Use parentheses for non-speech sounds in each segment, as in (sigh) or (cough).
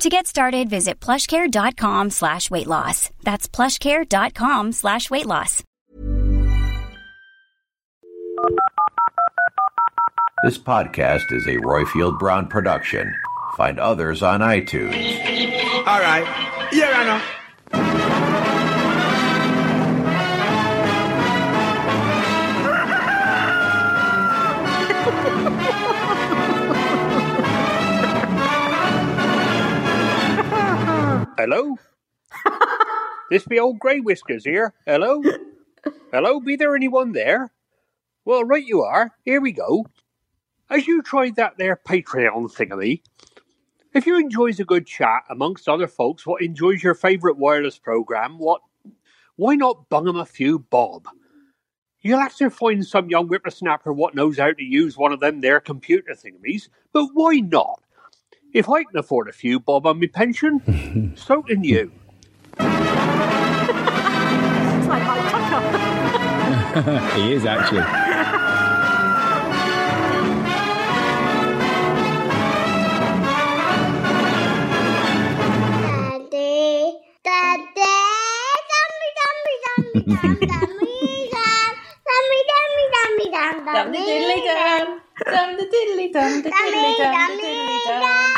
To get started, visit plushcare.com slash weight loss. That's plushcare.com slash weight loss. This podcast is a Royfield Brown production. Find others on iTunes. All right. Here I know. Hello? (laughs) this be old Grey Whiskers here. Hello? Hello? Be there anyone there? Well, right you are. Here we go. As you tried that there Patreon thingamy, if you enjoys a good chat amongst other folks what enjoys your favourite wireless program, what why not bung bung 'em a few bob? You'll have to find some young whippersnapper what knows how to use one of them there computer thingamies, but why not? If I can afford a few bob on my pension, so can you. It's like Mike Tucker. he is actually. Daddy, Daddy, dummy, dummy, dummy, dummy, dummy, dummy, dummy, dummy, dummy, Dum the diddly dum, dum the diddly dum, the diddly dum, the diddly dum.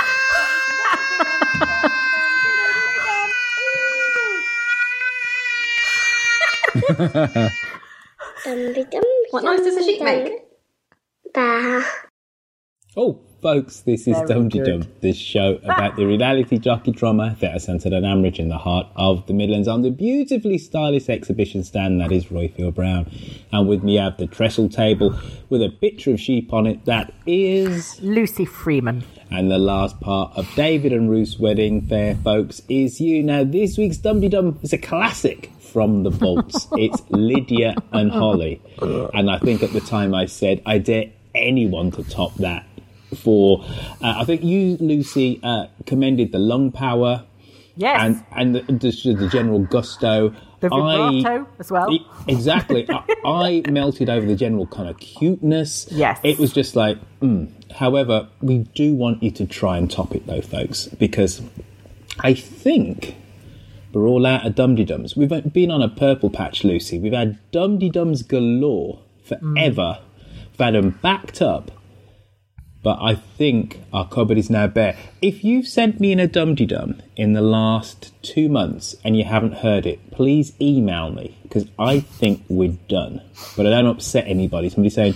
dummy, dummy, What noise does a sheep make? Bah. Oh, folks, this is Dumpty. Dum, this show (laughs) about the reality jockey drama that is centred at Ambridge in the heart of the Midlands on the beautifully stylish exhibition stand that is Royfield Brown. And with me I have the trestle table with a picture of sheep on it that is. Lucy Freeman. And the last part of David and Ruth's wedding fair, folks, is you. Now, this week's Dumpty Dum is a classic from the vaults. (laughs) it's Lydia and (laughs) Holly. And I think at the time I said, I dare anyone to top that. For, uh, I think you, Lucy, uh, commended the lung power Yes. and, and the, the, the general gusto. the vibrato as well. Exactly. I, (laughs) I melted over the general kind of cuteness. Yes. It was just like, mm. however, we do want you to try and top it though, folks, because I think we're all out of Dum Dums. We've been on a purple patch, Lucy. We've had Dum Dums galore forever. We've had them backed up. But I think our cupboard is now bare. If you've sent me in a Dum Dum in the last two months and you haven't heard it, please email me because I think we're done. But I don't upset anybody. Somebody saying,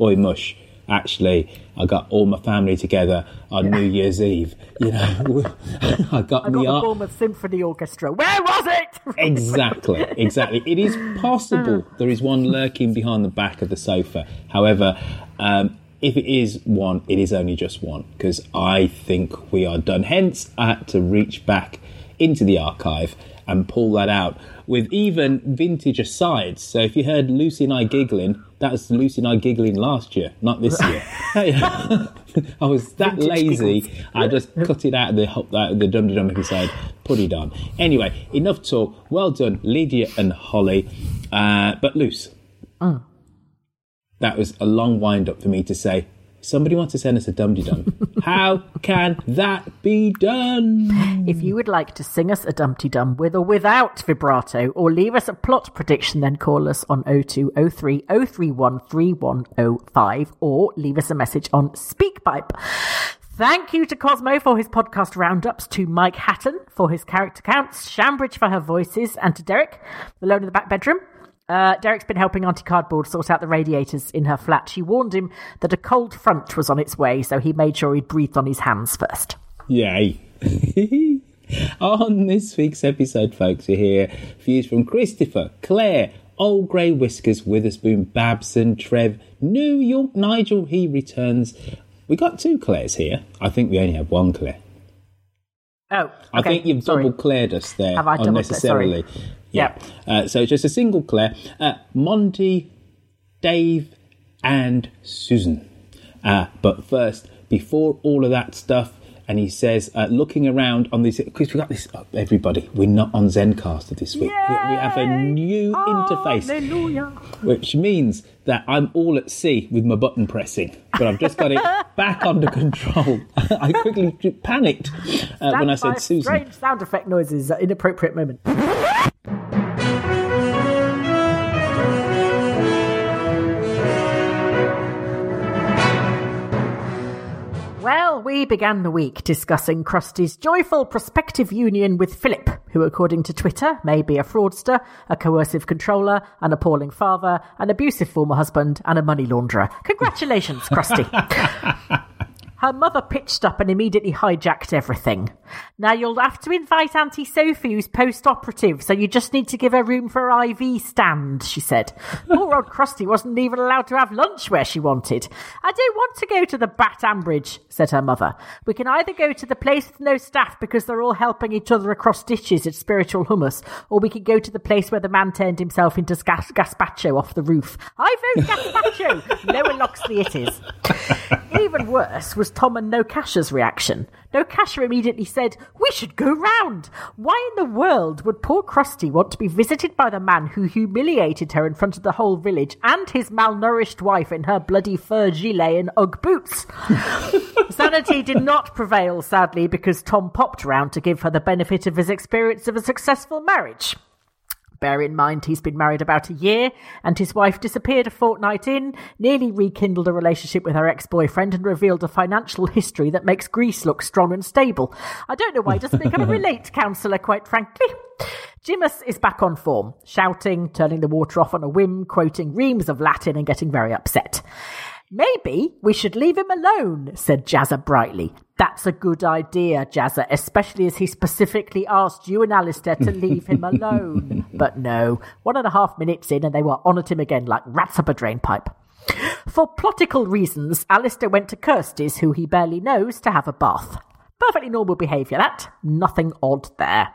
Oi, mush, actually, I got all my family together on New Year's Eve. You know, (laughs) I got I got me the up. Bournemouth Symphony Orchestra. Where was it? (laughs) Exactly, exactly. It is possible (laughs) there is one lurking behind the back of the sofa. However, um, if it is one, it is only just one because I think we are done. Hence, I had to reach back into the archive and pull that out with even vintage asides. So if you heard Lucy and I giggling, that was Lucy and I giggling last year, not this year. (laughs) (laughs) I was that Vintage lazy. giggles. I just cut it out of the out of the Dum Dum episode, put it on. Anyway, enough talk. Well done, Lydia and Holly. Uh, but loose. That was a long wind up for me to say. Somebody wants to send us a Dum Dum. (laughs) How can that be done? If you would like to sing us a Dumpty Dum with or without vibrato, or leave us a plot prediction, then call us on 0203 031 3105 or leave us a message on SpeakPipe. Thank you to Cosmo for his podcast roundups, to Mike Hatton for his character counts, Shambridge for her voices, and to Derek, the lone in the back bedroom. Uh, Derek's been helping Auntie Cardboard sort out the radiators in her flat. She warned him that a cold front was on its way, so he made sure he'd breathed on his hands first. Yay. (laughs) On this week's episode, folks, you hear views from Christopher, Claire, Old Grey Whiskers, Witherspoon, Babson, Trev, New York Nigel, he returns. We got two Claires here. I think we only have one Claire. Oh, okay. I think you've double cleared us there Have I double- unnecessarily. Sorry. Yeah. Uh, so just a single Claire. Uh, Monty, Dave, and Susan. Uh, but first, before all of that stuff, and he says, uh, looking around on this, because we got this, oh, everybody, we're not on Zencastr this week. We, we have a new interface, Hallelujah. which means that I'm all at sea with my button pressing, but I've just got it (laughs) back under control. (laughs) I quickly panicked uh, when I said Susan. Strange sound effect noises at inappropriate moment. Well, we began the week discussing Kirsty's joyful prospective union with Philip, who, according to Twitter, may be a fraudster, a coercive controller, an appalling father, an abusive former husband, and a money launderer. Congratulations, Kirsty. (laughs) Her mother pitched up and immediately hijacked everything. Now you'll have to invite Auntie Sophie, who's post-operative, so you just need to give her room for her IV stand, she said. Poor old Kirsty wasn't even allowed to have lunch where she wanted. I don't want to go to the Bat Ambridge, said her mother. We can either go to the place with no staff because they're all helping each other across ditches at Spiritual Hummus, or we could go to the place where the man turned himself into gas- gazpacho off the roof. I vote gazpacho! Lower Loxley it is. Even worse was Tom and No Casher's reaction. No Casher immediately said, We should go round. Why in the world would poor Kirsty want to be visited by the man who humiliated her in front of the whole village and his malnourished wife in her bloody fur gilet and Ugg boots? (laughs) Sanity did not prevail, sadly, because Tom popped round to give her the benefit of his experience of a successful marriage. Bear in mind he's been married about a year, and his wife disappeared a fortnight in, nearly rekindled a relationship with her ex boyfriend, and revealed a financial history that makes Greece look strong and stable. I don't know why he doesn't become a (laughs) relate counsellor, quite frankly. Jimus is back on form, shouting, turning the water off on a whim, quoting reams of Latin, and getting very upset. Maybe we should leave him alone, said Jazzer brightly. That's a good idea, Jazzer, especially as he specifically asked you and Alistair to leave him (laughs) alone. but no, one and a half minutes in and they were on at him again like rats up a drain pipe. For plotical reasons, Alistair went to Kirsty's, who he barely knows, to have a bath. Perfectly normal behaviour, that. Nothing odd there.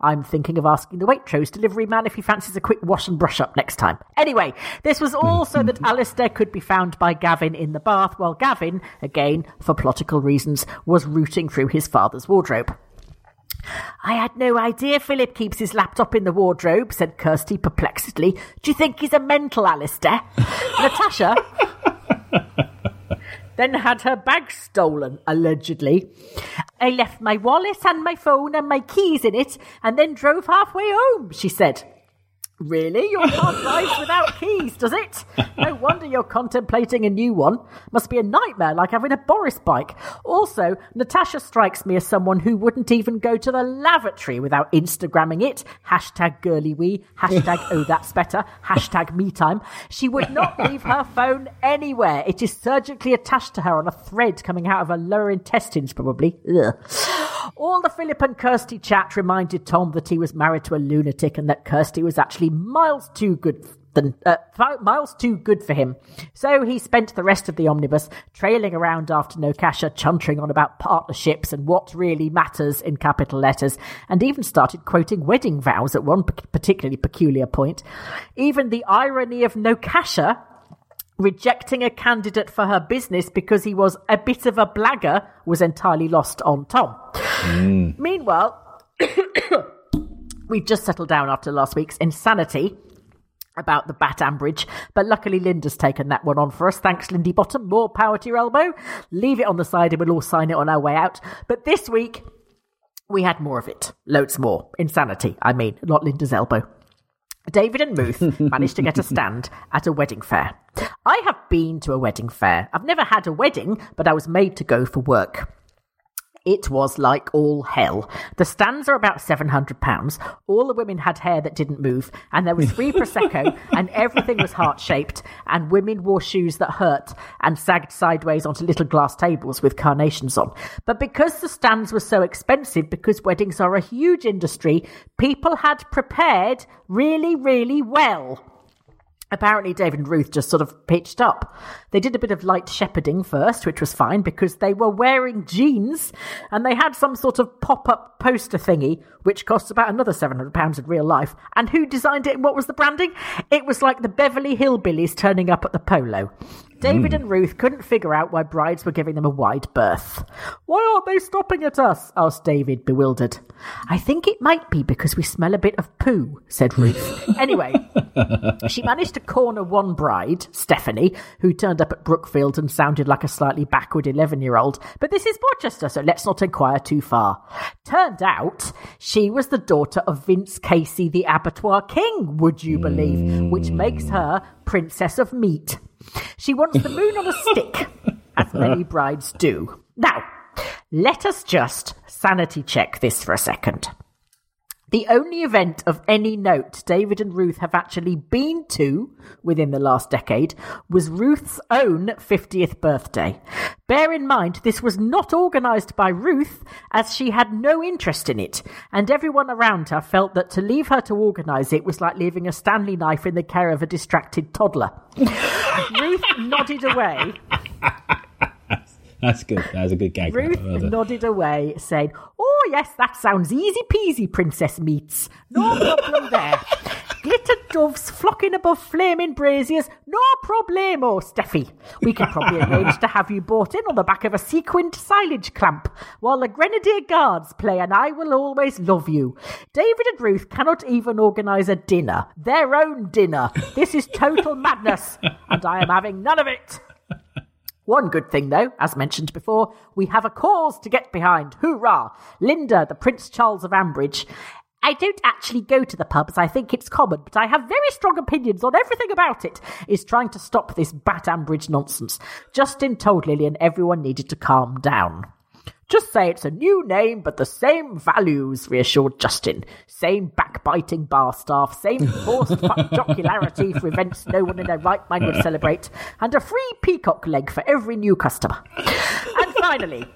I'm thinking of asking the Waitrose delivery man if he fancies a quick wash and brush up next time. Anyway, this was all so that (laughs) Alistair could be found by Gavin in the bath, while Gavin, again, for plotical reasons, was rooting through his father's wardrobe. I had no idea Philip keeps his laptop in the wardrobe, said Kirsty perplexedly. Do you think he's a mental, Alistair? (laughs) Natasha then had her bag stolen, allegedly. I left my wallet and my phone and my keys in it and then drove halfway home, she said. Really? Your car drives without keys, does it? No (laughs) wonder you're contemplating a new one. Must be a nightmare like having a Boris bike. Also, Natasha strikes me as someone who wouldn't even go to the lavatory without Instagramming it. Hashtag girly wee. Hashtag oh that's better. Hashtag me time. She would not (laughs) leave her phone anywhere. It is surgically attached to her on a thread coming out of her lower intestines, probably. Ugh. All the Philip and Kirsty chat reminded Tom that he was married to a lunatic and that Kirsty was actually miles too good than uh, miles too good for him. So he spent the rest of the omnibus trailing around after Nokasha, chuntering on about partnerships and what really matters in capital letters, and even started quoting wedding vows at one particularly peculiar point. Even the irony of Nokasha rejecting a candidate for her business because he was a bit of a blagger was entirely lost on Tom. Meanwhile, we just settled down after last week's insanity about the Bat Ambridge, but luckily Linda's taken that one on for us. Thanks, Lindy Bottom. More power to your elbow. Leave it on the side and we'll all sign it on our way out. But this week, we had more of it. Loads more. Insanity, I mean, not Linda's elbow. David and Ruth (laughs) managed to get a stand at a wedding fair. I have been to a wedding fair. I've never had a wedding, but I was made to go for work. It was like all hell. The stands are about £700. All the women had hair that didn't move, and there was (laughs) free Prosecco, and everything was heart shaped, and women wore shoes that hurt and sagged sideways onto little glass tables with carnations on. But because the stands were so expensive, because weddings are a huge industry, people had prepared really, really well apparently David and Ruth just sort of pitched up. They did a bit of light shepherding first, which was fine because they were wearing jeans and they had some sort of pop-up poster thingy, which costs about another £700 in real life. And who designed it and what was the branding? It was like the Beverly Hillbillies turning up at the polo. David hmm. and Ruth couldn't figure out why brides were giving them a wide berth. Why aren't they stopping at us? asked David, bewildered. I think it might be because we smell a bit of poo, said Ruth. (laughs) anyway, she managed to corner one bride, Stephanie, who turned up at Brookfield and sounded like a slightly backward 11 year old. But this is Borchester, so let's not inquire too far. Turned out she was the daughter of Vince Casey, the abattoir king, would you believe, which makes hmm. her Princess of Meat. She wants the moon on a stick, as many brides do. Now, let us just sanity check this for a second. The only event of any note David and Ruth have actually been to within the last decade was Ruth's own 50th birthday. Bear in mind, this was not organised by Ruth, as she had no interest in it, and everyone around her felt that to leave her to organise it was like leaving a Stanley knife in the care of a distracted toddler. (laughs) Ruth nodded away That's good. That's a good gag. Ruth nodded away, saying, Oh, yes, that sounds easy peasy, Princess Meats. No problem there. (laughs) Glitter doves flocking above flaming braziers. No problemo, oh, Steffi. We can probably (laughs) arrange to have you brought in on the back of a sequined silage clamp while the Grenadier Guards play and I Will Always Love You. David and Ruth cannot even organise a dinner. Their own dinner. This is total madness, and I am having none of it. (laughs) One good thing, though, as mentioned before, we have a cause to get behind. Hoorah! Linda, the Prince Charles of Ambridge. I don't actually go to the pubs, I think it's common, but I have very strong opinions on everything about it, is trying to stop this Bat Ambridge nonsense. Justin told Lilian everyone needed to calm down. Just say it's a new name, but the same values, reassured Justin. Same backbiting bar staff, same (laughs) forced jocularity for events no one in their right mind would celebrate, and a free peacock leg for every new customer. And finally,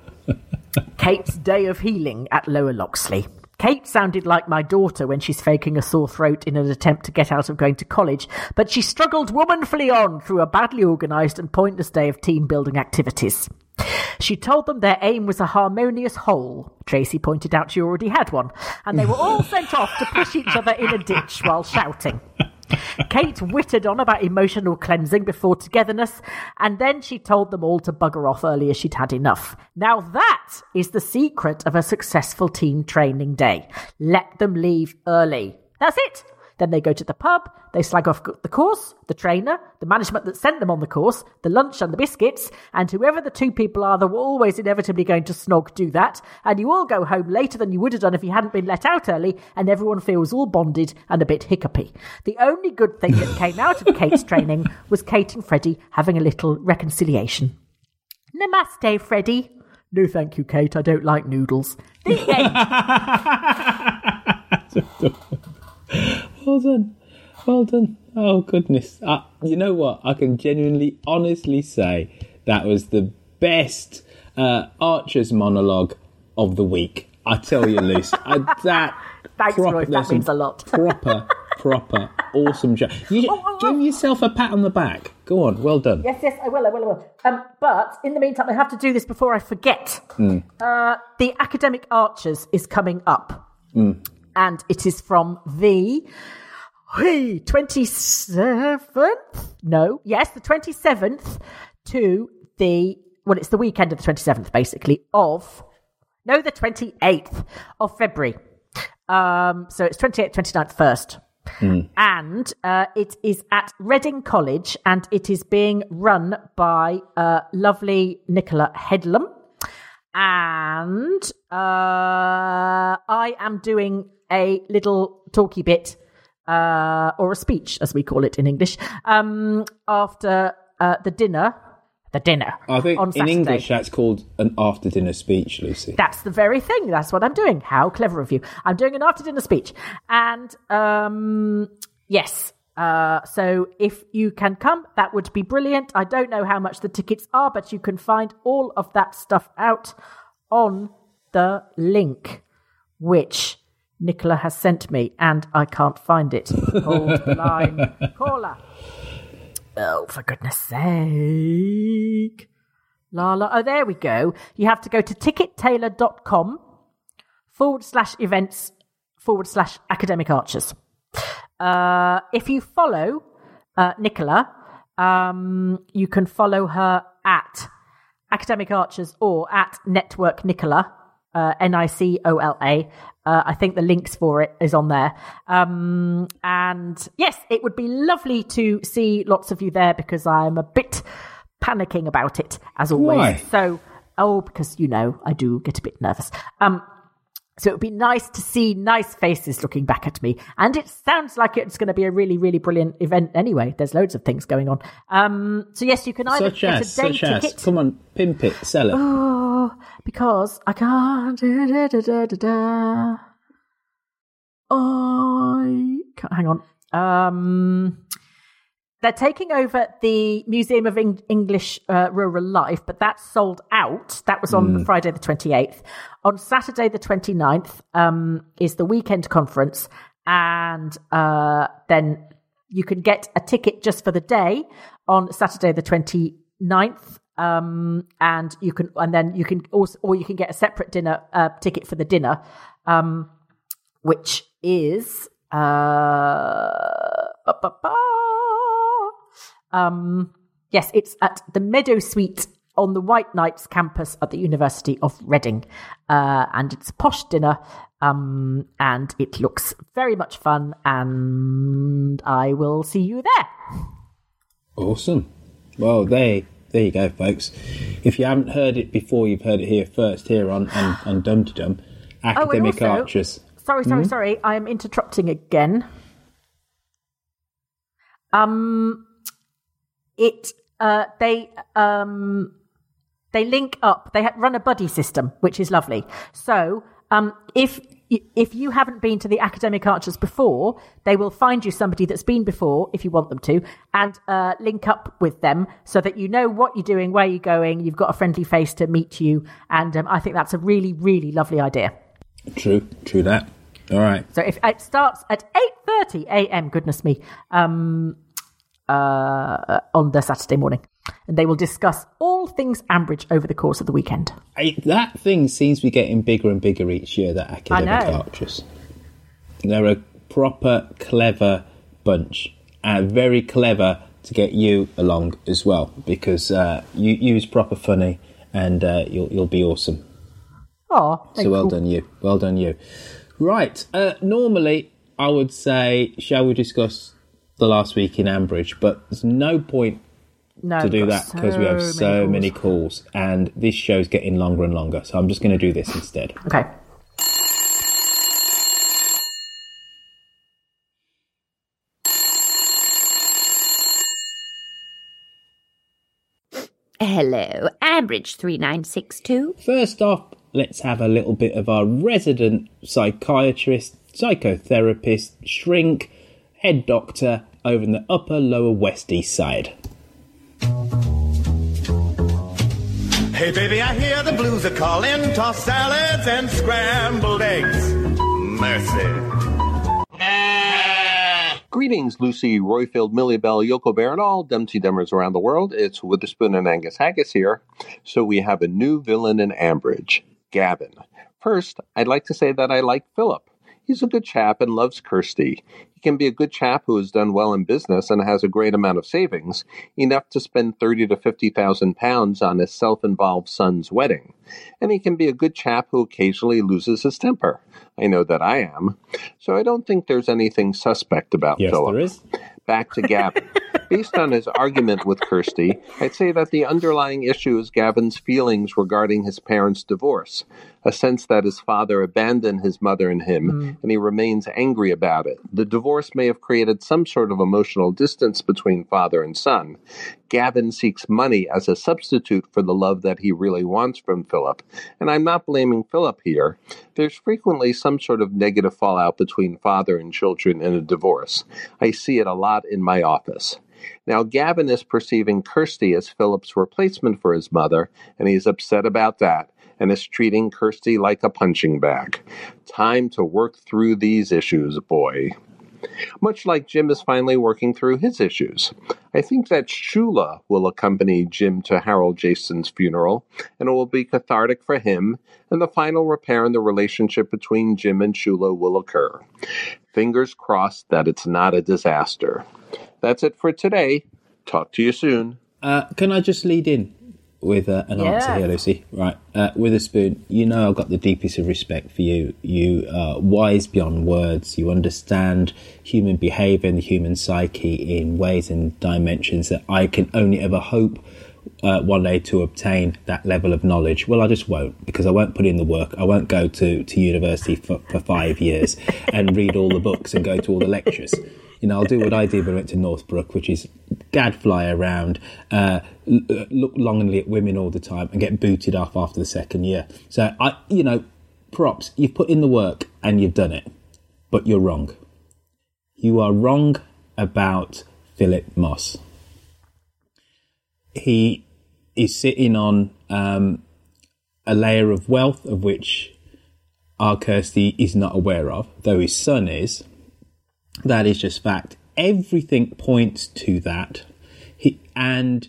Kate's day of healing at Lower Loxley. Kate sounded like my daughter when she's faking a sore throat in an attempt to get out of going to college, but she struggled womanfully on through a badly organised and pointless day of team building activities. She told them their aim was a harmonious whole. Tracy pointed out she already had one, and they were all (laughs) sent off to push each other in a ditch while shouting. Kate wittered on about emotional cleansing before togetherness, and then she told them all to bugger off early as she'd had enough. Now that is the secret of a successful team training day. Let them leave early. That's it. Then they go to the pub, they slag off the course, the trainer, the management that sent them on the course, the lunch and the biscuits, and whoever the two people are that were always inevitably going to snog do that, and you all go home later than you would have done if you hadn't been let out early, and everyone feels all bonded and a bit hiccupy. The only good thing that came out of Kate's (laughs) training was Kate and Freddie having a little reconciliation. Namaste, Freddie. No, thank you, Kate. I don't like noodles. The end. (laughs) Well done. Well done. Oh, goodness. Uh, you know what? I can genuinely, honestly say that was the best uh, Archer's monologue of the week. I tell you, Luce. I, (laughs) that Thanks, Roy. That means a lot. proper, proper, awesome job. You Oh, oh, give oh. yourself a pat on the back. Go on. Well done. Yes, yes, I will, I will, I will. Um, but in the meantime, I have to do this before I forget. Uh, the Academic Archers is coming up. And it is from the 27th? No, yes, the 27th to the, well, it's the weekend of the 27th, basically, of, no, the 28th of February. Um, so it's 28th, 29th, 1st. And uh, it is at Reading College, and it is being run by uh, lovely Nicola Headlam. And uh, I am doing a little talky bit, uh, or a speech, as we call it in English, um, after uh, the dinner the dinner. I think in Saturday. English that's called an after dinner speech, Lucy. That's the very thing. That's what I'm doing. How clever of you. I'm doing an after dinner speech. And um, yes. Uh, so if you can come, that would be brilliant. I don't know how much the tickets are, but you can find all of that stuff out on the link, which Nicola has sent me, and I can't find it. Hold (laughs) line. Caller. Oh, for goodness sake. La la. Oh, there we go. You have to go to tickettailor.com forward slash events forward slash academic archers. Uh, if you follow uh, Nicola, um, you can follow her at academic archers or at network Nicola, uh, N I C O L A. Uh, I think the links for it is on there. Um, and yes, it would be lovely to see lots of you there because I'm a bit panicking about it as always. Why? So, oh, because you know, I do get a bit nervous. Um, so it would be nice to see nice faces looking back at me. And it sounds like it's going to be a really, really brilliant event anyway. There's loads of things going on. Um, so yes, you can either Such get as, a day such as. ticket. Come on, pimp it, sell it. Oh, because I can't. Da, da, da, da, da, da. I can't, hang on. Um, they're taking over the Museum of Eng- English uh, Rural Life, but that's sold out. That was on Friday the 28th. On Saturday the 29th um, is the weekend conference, and uh, then you can get a ticket just for the day on Saturday the 29th. Um, and you can, and then you can also, or you can get a separate dinner uh, ticket for the dinner, um, which is uh, ba, ba, ba. Um, yes, it's at the Meadow Suite on the Whiteknights campus at the University of Reading, uh, and it's a posh dinner, um, and it looks very much fun, and I will see you there. Awesome. Well, there, there you go, folks. If you haven't heard it before, you've heard it here first, here on on, on Dum to Dum, Academic also- Archers. Sorry, sorry, sorry. I am interrupting again. Um, it uh they um they link up. They run a buddy system, which is lovely. So um if if you haven't been to the academic archers before, they will find you somebody that's been before, if you want them to, and uh, link up with them so that you know what you're doing, where you're going. You've got a friendly face to meet you, and um, I think that's a really, really lovely idea. True, true that. All right. So if it starts at eight thirty a.m. Goodness me, um, uh, on the Saturday morning, and they will discuss all things Ambridge over the course of the weekend. I, that thing seems to be getting bigger and bigger each year. That academic archers. They're a proper clever bunch, and very clever to get you along as well because uh, you use proper funny, and uh, you'll you'll be awesome. Oh, So well done you. Well done you. Right. Uh, normally, I would say, shall we discuss the last week in Ambridge? But there's no point no, to do that got because we have so calls. many calls, and this show's getting longer and longer. So I'm just going to do this instead. Okay. Hello, Ambridge 3962. First off, let's have a little bit of our resident psychiatrist, psychotherapist, shrink, head doctor over in the upper lower west east side. Hey baby, I hear the blues are calling. Toss salads and scrambled eggs. Mercy. Greetings, Lucy, Royfield, Millie Bell, Yoko Bear, and all Dumpty Dummers around the world. It's Witherspoon and Angus Haggis here. So we have a new villain in Ambridge, Gavin. First, I'd like to say that I like Philip. He's a good chap and loves Kirsty. He can be a good chap who has done well in business and has a great amount of savings, enough to spend thirty to fifty thousand pounds on his self-involved son's wedding. And he can be a good chap who occasionally loses his temper. I know that I am. So I don't think there's anything suspect about Yes, Philip there is. back to Gavin. (laughs) Based on his argument with Kirsty, I'd say that the underlying issue is Gavin's feelings regarding his parents' divorce. a sense that his father abandoned his mother and him, Mm. and he remains angry about it. The divorce may have created some sort of emotional distance between father and son. Gavin seeks money as a substitute for the love that he really wants from Philip, and I'm not blaming Philip here. There's frequently some sort of negative fallout between father and children in a divorce. I see it a lot in my office. Now, Gavin is perceiving Kirsty as Philip's replacement for his mother, and he's upset about that and is treating Kirsty like a punching bag. Time to work through these issues, boy. Much like Jim is finally working through his issues. I think that Shula will accompany Jim to Harold Jayston's funeral, and it will be cathartic for him, and the final repair in the relationship between Jim and Shula will occur. Fingers crossed that it's not a disaster. That's it for today. Talk to you soon. Uh, can I just lead in with uh, an answer here, Lucy? Right, uh, Witherspoon. You know, I've got the deepest of respect for you. You are wise beyond words. You understand human behaviour and the human psyche in ways and dimensions that I can only ever hope uh, one day to obtain that level of knowledge. Well, I just won't because I won't put in the work. I won't go to, to university for, for five years (laughs) and read all the books and go to all the lectures. You know, I'll do what I did when I went to Northbrook, which is gadfly around, uh, look longingly at women all the time, and get booted off after the second year. So I, you know, props. You've put in the work and you've done it, but you're wrong. You are wrong about Philip Moss. He is sitting on um, a layer of wealth of which our Kirsty is not aware of, though his son is. That is just fact. Everything points to that. He, and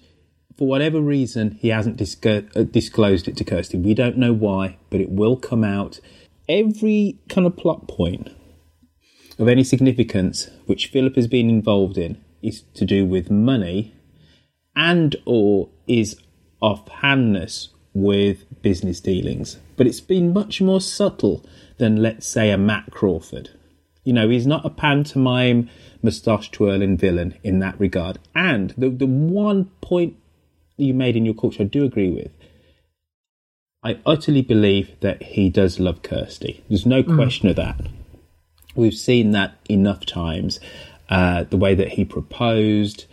for whatever reason, he hasn't uh, disclosed it to Kirsty. We don't know why, but it will come out. Every kind of plot point of any significance which Philip has been involved in is to do with money and or is offhandness with business dealings. But it's been much more subtle than, let's say, a Matt Crawford. You know, he's not a pantomime moustache twirling villain in that regard. And the the one point you made in your culture, I do agree with. I utterly believe that he does love Kirsty. There's no Mm. question of that. We've seen that enough times. Uh, the way that he proposed,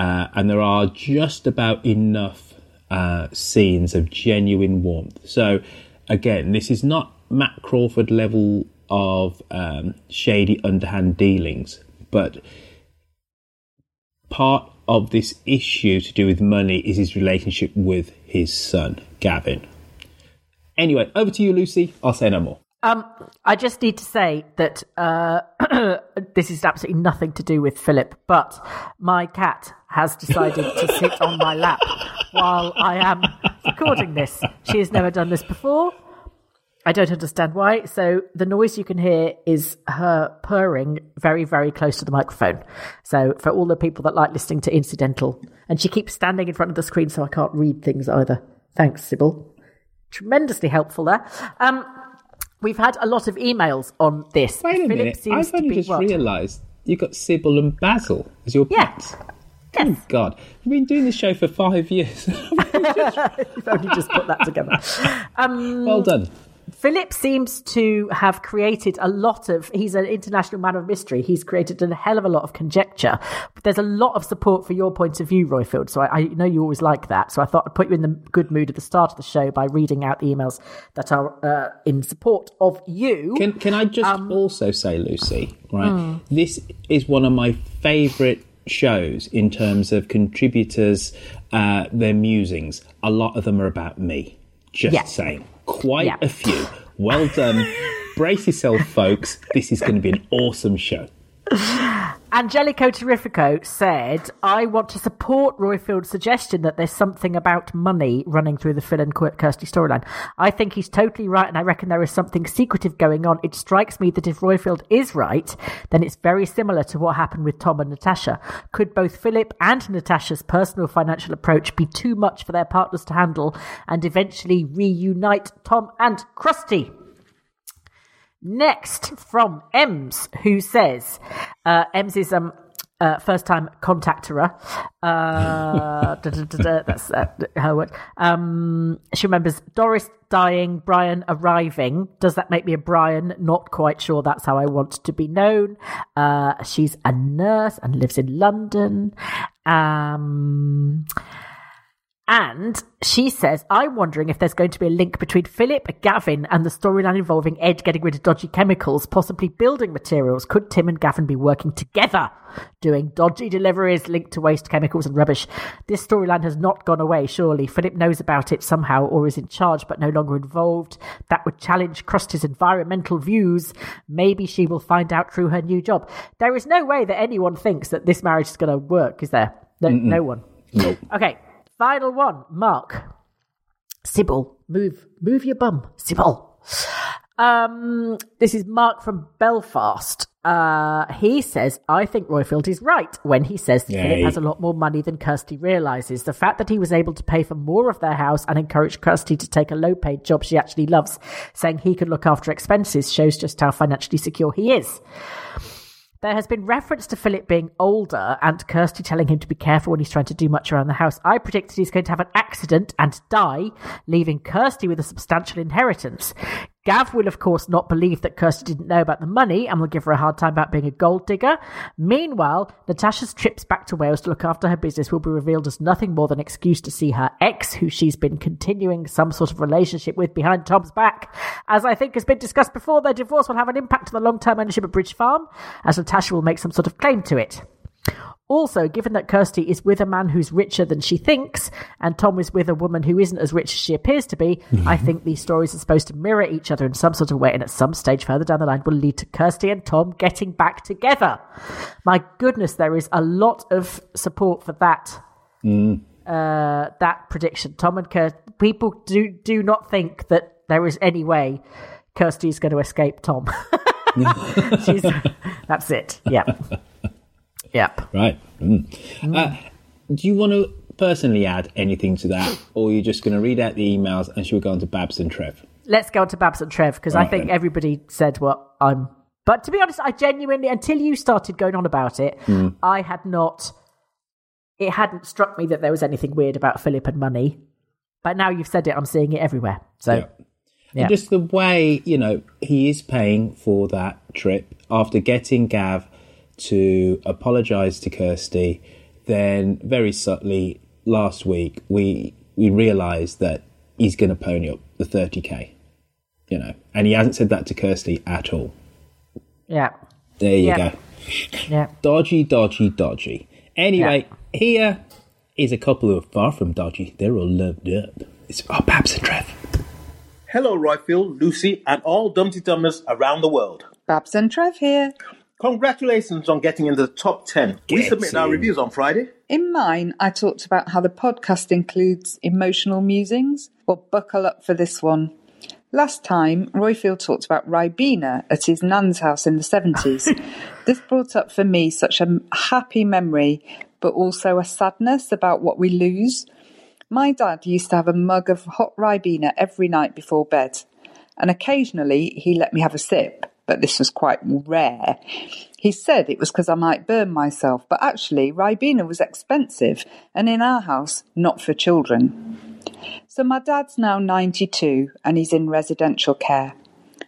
uh, and there are just about enough uh, scenes of genuine warmth. So, again, this is not Matt Crawford level of um, shady underhand dealings, but part of this issue to do with money is his relationship with his son, Gavin. Anyway, over to you, Lucy. I'll say no more. Um, I just need to say that uh, (clears throat) this is absolutely nothing to do with Philip, but my cat has decided to (laughs) sit on my lap while I am recording this. She has never done this before. I don't understand why. So the noise you can hear is her purring very, very close to the microphone. So for all the people that like listening to incidental, and she keeps standing in front of the screen, so I can't read things either. Thanks, Sybil. Tremendously helpful there. Um, we've had a lot of emails on this. Wait a Philip minute. seems I've only just realised you got Sybil and Basil as your pets. Good God. You've been doing this show for five years. (laughs) (laughs) You've only just put that together. (laughs) Um, well done. Philip seems to have created a lot of. He's an international man of mystery. He's created a hell of a lot of conjecture. But there's a lot of support for your point of view, Royfield. So I, I know you always like that. So I thought I'd put you in the good mood at the start of the show by reading out the emails that are uh, in support of you. Can can I just also say, Lucy, right? Mm. This is one of my favourite shows in terms of contributors, uh, their musings. A lot of them are about me. Just Yeah. saying. Quite Yeah. a few. Well done. Brace yourself, folks. This is going to be an awesome show. Angelico Terrifico said, I want to support Royfield's suggestion that there's something about money running through the Phil and Kirsty storyline. I think he's totally right, and I reckon there is something secretive going on. It strikes me that if Royfield is right, then it's very similar to what happened with Tom and Natasha. Could both Philip and Natasha's personal financial approach be too much for their partners to handle and eventually reunite Tom and Kirsty? Next from Ems, who says, uh, Ems is um, uh, first time contactor. Uh, (laughs) da, da, da, da, that's uh, her word. Um, she remembers Doris dying, Brian arriving. Does that make me a Brian? Not quite sure that's how I want to be known. Uh, she's a nurse and lives in London. Um, and she says, I'm wondering if there's going to be a link between Philip, Gavin, and the storyline involving Ed getting rid of dodgy chemicals, possibly building materials. Could Tim and Gavin be working together, doing dodgy deliveries linked to waste chemicals and rubbish? This storyline has not gone away, surely. Philip knows about it somehow or is in charge but no longer involved. That would challenge Kirsty's environmental views. Maybe she will find out through her new job. There is no way that anyone thinks that this marriage is going to work, is there? No, no one. Nope. Okay, final one. Mark. Sybil, move, move your bum, Sybil. Um, this is Mark from Belfast. Uh, he says, I think Royfield is right when he says that Philip has a lot more money than Kirsty realizes. The fact that he was able to pay for more of their house and encourage Kirsty to take a low paid job she actually loves, saying he could look after expenses, shows just how financially secure he is. There has been reference to Philip being older and Kirsty telling him to be careful when he's trying to do much around the house. I predicted he's going to have an accident and die, leaving Kirsty with a substantial inheritance. Gav will, of course, not believe that Kirsty didn't know about the money and will give her a hard time about being a gold digger. Meanwhile, Natasha's trips back to Wales to look after her business will be revealed as nothing more than an excuse to see her ex, who she's been continuing some sort of relationship with behind Tom's back. As I think has been discussed before, their divorce will have an impact on the long term ownership of Bridge Farm, as Natasha will make some sort of claim to it. Also, given that Kirsty is with a man who's richer than she thinks, and Tom is with a woman who isn't as rich as she appears to be, I think these stories are supposed to mirror each other in some sort of way, and at some stage further down the line will lead to Kirsty and Tom getting back together. My goodness, there is a lot of support for that Mm. uh, that prediction. Tom and Kirsty, people do do not think that there is any way Kirsty is going to escape Tom. (laughs) (laughs) She's, that's it. Yep. (laughs) Yep. Right. Mm. Uh, do you want to personally add anything to that, or you're you just going to read out the emails and should we go on to Babs and Trev? Let's go on to Babs and Trev because I think then. everybody said what I'm. But to be honest, I genuinely, until you started going on about it, Mm. I had not. It hadn't struck me that there was anything weird about Philip and money. But now you've said it, I'm seeing it everywhere. So, Yeah. yeah. And just the way, you know, he is paying for that trip after getting Gav to apologise to Kirsty, then very subtly last week we we realised that he's going to pony up the 30k, you know, and he hasn't said that to Kirsty at all. yeah. There you Yeah. go. Yeah. Dodgy, dodgy, dodgy. Anyway, here is a couple of far from dodgy. They're all loved up. It's oh, Babs and Trev. Hello, Royfield, Lucy, and all Dumpty Dummers around the world. Babs and Trev here. Congratulations on getting into the top 10. we Get submitted our reviews on Friday. In mine, I talked about how the podcast includes emotional musings. Well, buckle up for this one. Last time, Royfield talked about Ribena at his nan's house in the 70s. (laughs) this brought up for me such a happy memory, but also a sadness about what we lose. My dad used to have a mug of hot Ribena every night before bed, and occasionally he let me have a sip, but this was quite rare. He said it was because I might burn myself, but actually, Ribena was expensive, and in our house, not for children. So my dad's now 92 and he's in residential care.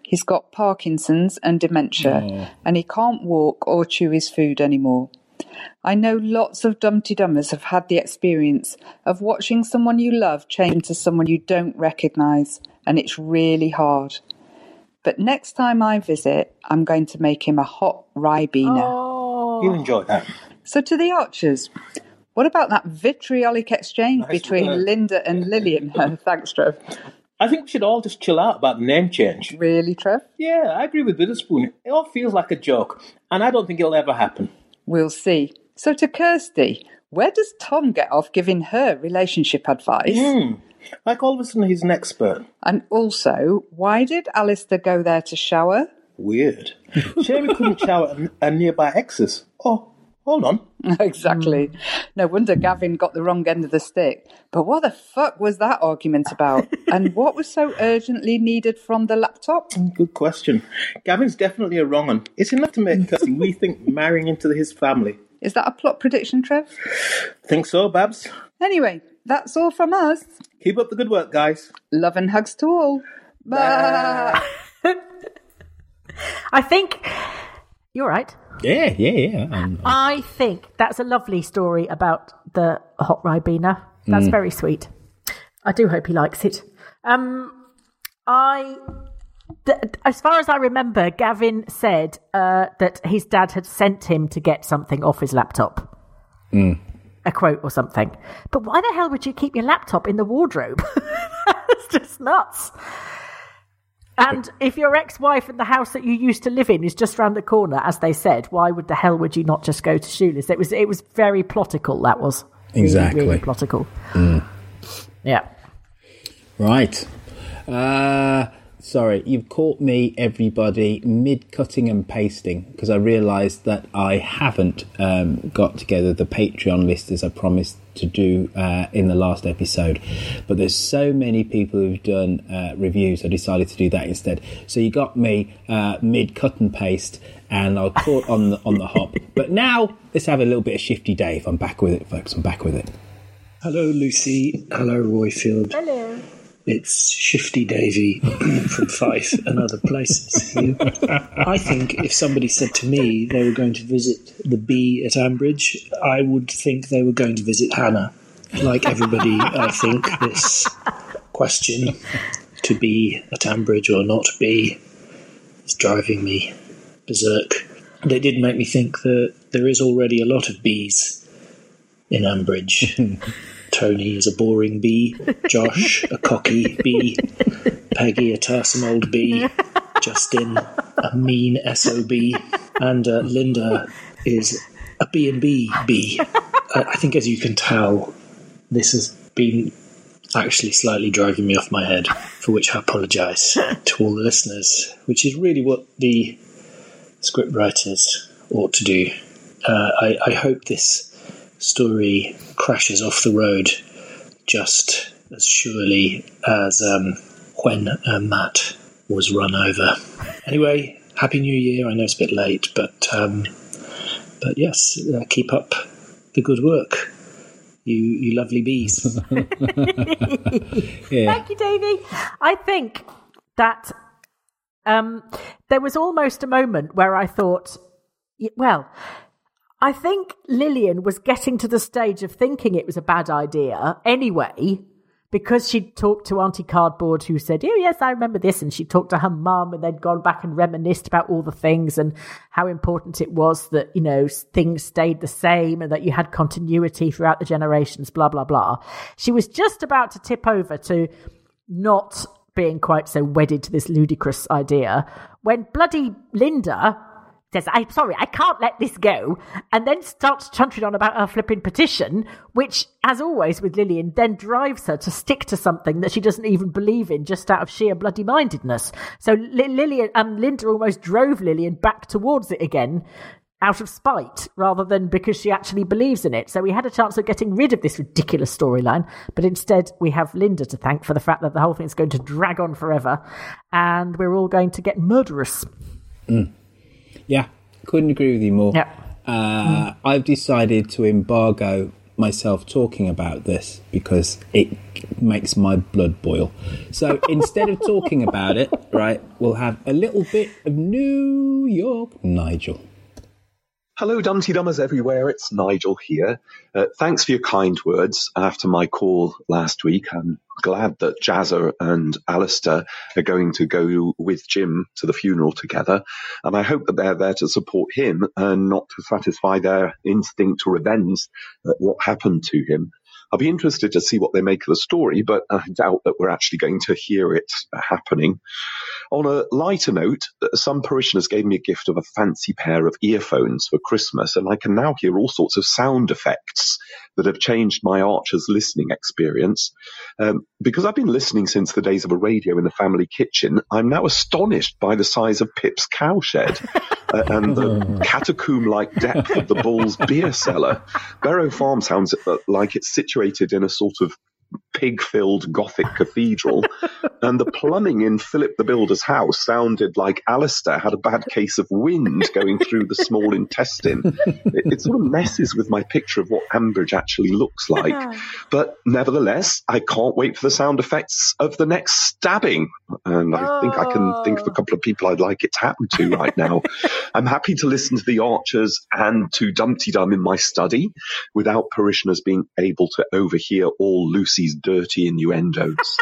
He's got Parkinson's and dementia, mm. and he can't walk or chew his food anymore. I know lots of Dumpty Dummers have had the experience of watching someone you love change into someone you don't recognise, and it's really hard. But next time I visit, I'm going to make him a hot Ribena. Oh. You enjoy that. So to the Archers, what about that vitriolic exchange Nice between work. Linda and Lilian? (laughs) (laughs) Thanks, Trev. I think we should all just chill out about the name change. Really, Trev? Yeah, I agree with Witherspoon. It all feels like a joke, and I don't think it'll ever happen. We'll see. So to Kirsty, where does Tom get off giving her relationship advice? Hmm. Like all of a sudden he's an expert. And also, why did Alistair go there to shower? Weird. (laughs) Shame he couldn't shower at a nearby exes. Oh, hold on. (laughs) exactly. Hmm. No wonder Gavin got the wrong end of the stick. But what the fuck was that argument about? (laughs) and what was so urgently needed from the laptop? Hmm, good question. Gavin's definitely a wrong one. It's enough to make Kirsty rethink marrying into his family. Is that a plot prediction, Trev? Think so, Babs. Anyway, that's all from us. Keep up the good work, guys. Love and hugs to all. Bye. (laughs) I think you're right. Yeah, yeah, yeah. Um, I think that's a lovely story about the hot ribena. That's Mm. very sweet. I do hope he likes it. Um, I, th- as far as I remember, Gavin said uh, that his dad had sent him to get something off his laptop, mm. A quote or something. But why the hell would you keep your laptop in the wardrobe? (laughs) That's just nuts. And if your ex-wife and the house that you used to live in is just round the corner, as they said, why would the hell would you not just go to Shoeless? It was it was very plotical. That was Really, Exactly. really plotical. Mm. Yeah. Right. Uh, sorry, you've caught me, everybody, mid cutting and pasting because I realised that I haven't um, got together the Patreon list as I promised to do uh, in the last episode. But there's so many people who've done uh, reviews, I decided to do that instead. So you got me uh, mid cut and paste, and I caught on the on the hop. But now let's have a little bit of shifty Dave. I'm back with it, folks. I'm back with it. Hello, Lucy. Hello, Roifield. Hello. It's Shifty Davy (clears throat) from Fife and other places. I think if somebody said to me they were going to visit the bee at Ambridge, I would think they were going to visit Hannah. Like everybody, I think this question to be at Ambridge or not be is driving me berserk. It did make me think that there is already a lot of bees in Ambridge. (laughs) Tony is a boring bee, Josh a cocky bee, Peggy a tiresome old bee, Justin a mean SOB, and uh, Linda is a B and B bee. I, I think, as you can tell, this has been actually slightly driving me off my head, for which I apologise to all the listeners, which is really what the script writers ought to do. Uh, I, I hope this story crashes off the road just as surely as um, when uh, Matt was run over. Anyway, happy New Year! I know it's a bit late, but um, but yes, uh, keep up the good work, you you lovely bees. (laughs) Thank you, Davey. I think that um, there was almost a moment where I thought, well, I think Lilian was getting to the stage of thinking it was a bad idea anyway, because she'd talked to Auntie Cardboard, who said, Oh, yes, I remember this. And she talked to her mum, and they'd gone back and reminisced about all the things and how important it was that, you know, things stayed the same and that you had continuity throughout the generations, blah, blah, blah. She was just about to tip over to not being quite so wedded to this ludicrous idea when bloody Linda says, I'm sorry, I can't let this go, and then starts chuntering on about her flipping petition, which, as always with Lilian, then drives her to stick to something that she doesn't even believe in just out of sheer bloody mindedness. So Li- Lilian, um, Linda almost drove Lilian back towards it again out of spite rather than because she actually believes in it. So we had a chance of getting rid of this ridiculous storyline, but instead we have Linda to thank for the fact that the whole thing's going to drag on forever and we're all going to get murderous. Mm. Yeah, couldn't agree with you more. Uh, I've decided to embargo myself talking about this because it makes my blood boil. So (laughs) instead of talking about it, right, we'll have a little bit of New York Nigel. Hello, Dumpty Dummers everywhere. It's Nigel here. Uh, thanks for your kind words after my call last week. I'm glad that Jazzer and Alistair are going to go with Jim to the funeral together. And I hope that they're there to support him and not to satisfy their instinct to revenge at what happened to him. I'll be interested to see what they make of the story, but I doubt that we're actually going to hear it happening. On a lighter note, some parishioners gave me a gift of a fancy pair of earphones for Christmas, and I can now hear all sorts of sound effects that have changed my Archer's listening experience. Um, because I've been listening since the days of a radio in the family kitchen, I'm now astonished by the size of Pip's cowshed. (laughs) uh, and the catacomb-like depth of the Bull's beer cellar. Barrow Farm sounds uh, like it's situated in a sort of pig-filled Gothic cathedral, (laughs) and the plumbing in Philip the Builder's house sounded like Alistair had a bad case of wind going through the small intestine. It, it sort of messes with my picture of what Ambridge actually looks like. But nevertheless, I can't wait for the sound effects of the next stabbing. And I think I can think of a oh. couple of people I'd like it to happen to right now. (laughs) I'm happy to listen to the Archers and to Dumpty Dum in my study without parishioners being able to overhear all Lucy's dirty innuendos. (laughs)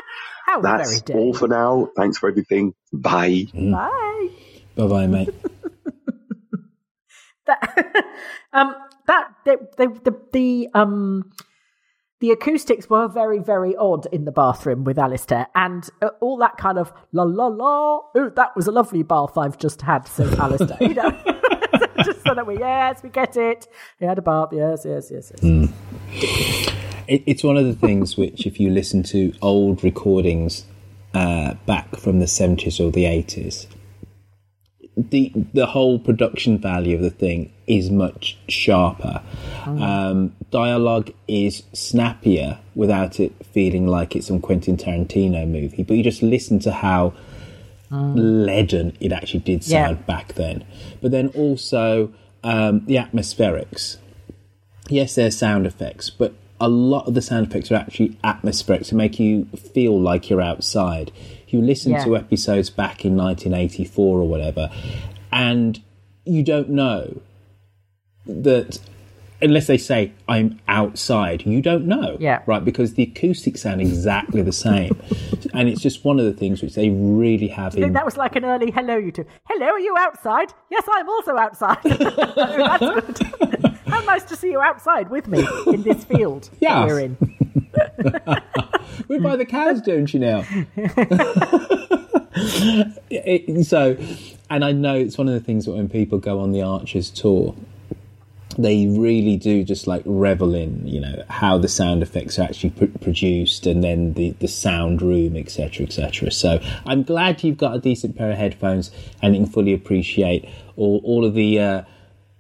How very That's dirty. all for now. Thanks for everything. Bye. Bye. Bye bye, mate. (laughs) that (laughs) um that the the the, the um the acoustics were very very odd in the bathroom with Alistair and uh, all that kind of la la la oh that was a lovely bath I've just had says Alistair you know just so that we yes we get it he had a bath yes yes yes, yes. It, it's one of the things which, if you listen to old recordings uh, back from the 70s or the 80s, the the whole production value of the thing is much sharper. Um, dialogue is snappier without it feeling like it's some Quentin Tarantino movie. But you just listen to how leaden it actually did Yeah. sound back then. But then also um, the atmospherics. Yes, there's sound effects, but a lot of the sound effects are actually atmospheric to make you feel like you're outside. You listen Yeah. to episodes back in 1984 or whatever, and you don't know that unless they say I'm outside, you don't know, Yeah. right? Because the acoustics sound exactly the same, (laughs) and it's just one of the things which they really have I think in that was like an early hello you two hello are you outside yes I'm also outside (laughs) that's good (laughs) how nice to see you outside with me in this field (laughs) that Yes. we're in (laughs) We buy the cows, don't you now? (laughs) It- so, and I know it's one of the things that when people go on the Archers tour, they really do just like revel in, you know, how the sound effects are actually pr- produced and then the, the sound room, etc., etc. So I'm glad you've got a decent pair of headphones and you can fully appreciate all, all of the, uh,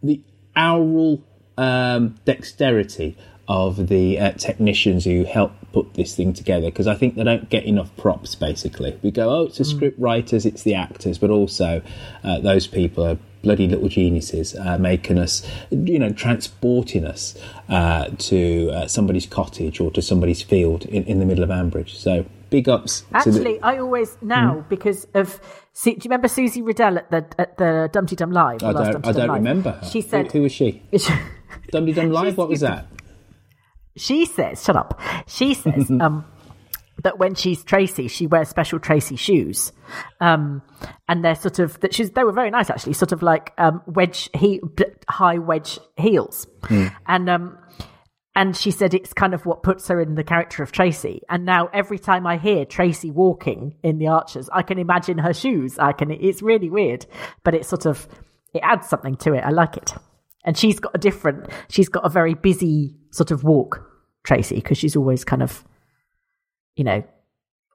the aural um, dexterity of the uh, technicians who help put this thing together because I think they don't get enough props. Basically, we go, oh, it's the script writers, it's the actors, but also uh, those people are bloody little geniuses, uh, making us, you know, transporting us uh, to uh, somebody's cottage or to somebody's field in, in the middle of Ambridge. So big ups. to the- Actually, I always now because of. See, do you remember Susie Riddell at the at the Dumpty Dum Live? I don't, I don't Live? remember. Her. She Who- said, who, was she? (laughs) Dumpty Dum Live. What was that? she says, shut up. She says (laughs) um, that when she's Tracy, she wears special Tracy shoes, um, and they're sort of that she's they were very nice actually, sort of like um, wedge he high wedge heels, and um, and she said it's kind of what puts her in the character of Tracy. And now every time I hear Tracy walking in the Archers, I can imagine her shoes. I can. It's really weird, but it sort of it adds something to it. I like it. And she's got a different. She's got a very busy sort of walk, Tracy, because she's always kind of, you know,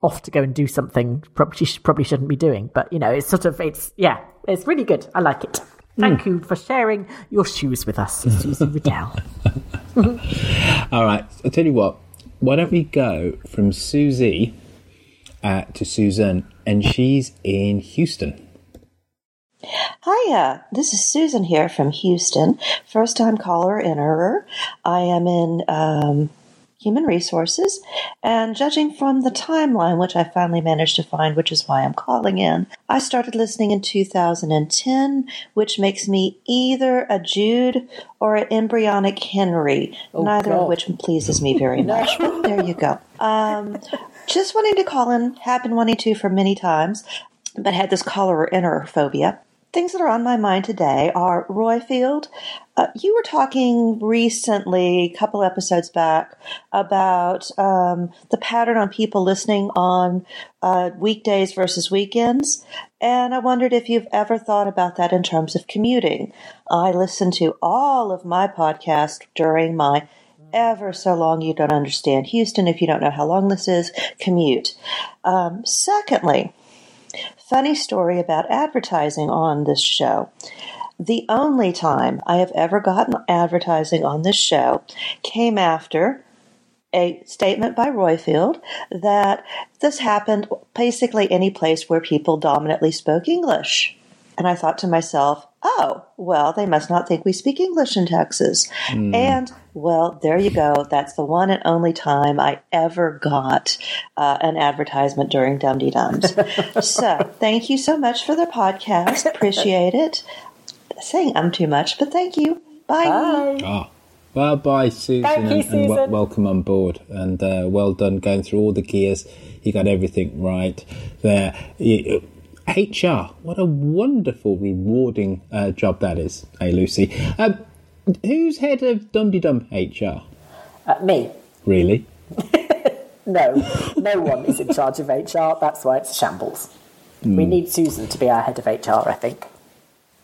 off to go and do something. Probably she probably shouldn't be doing, but you know, it's sort of it's yeah, it's really good. I like it. Thank you for sharing your shoes with us, Susie Riddell. (laughs) (laughs) All right. I'll tell you what. Why don't we go from Susie uh, to Susan, and she's in Houston. Hiya, this is Susan here from Houston. First time caller, innerer. I am in um, human resources, and judging from the timeline, which I finally managed to find, which is why I'm calling in, I started listening in 2010, which makes me either a Jude or an embryonic Henry, neither God. of which pleases me very (laughs) much. but there you go. Um, just wanting to call in, have been wanting to for many times, but had this cholera phobia. Things that are on my mind today are Roifield. Uh, you were talking recently, a couple episodes back, about um, the pattern on people listening on uh, weekdays versus weekends. And I wondered if you've ever thought about that in terms of commuting. I listen to all of my podcasts during my ever so long you don't understand Houston if you don't know how long this is commute. Um, secondly, funny story about advertising on this show. The only time I have ever gotten advertising on this show came after a statement by Roifield that this happened basically any place where people dominantly spoke English. And I thought to myself, oh, well, they must not think we speak English in Texas. Mm. And, well, there you go. That's the one and only time I ever got uh, an advertisement during Dum Dee Dums. (laughs) so, thank you so much for the podcast. Appreciate it. Saying I'm too much, but thank you. Bye. Ah. Bye bye, Susan, Thank you, and, and wel- Susan. welcome on board. And uh, well done going through all the gears. You got everything right there. You- HR, what a wonderful, rewarding uh, job that is. Hey, Lucy. Um, who's head of Dum Dum HR? Uh, me. Really? (laughs) No, no one is in charge of HR. That's why it's a shambles. We Hmm. need Susan to be our head of HR, I think.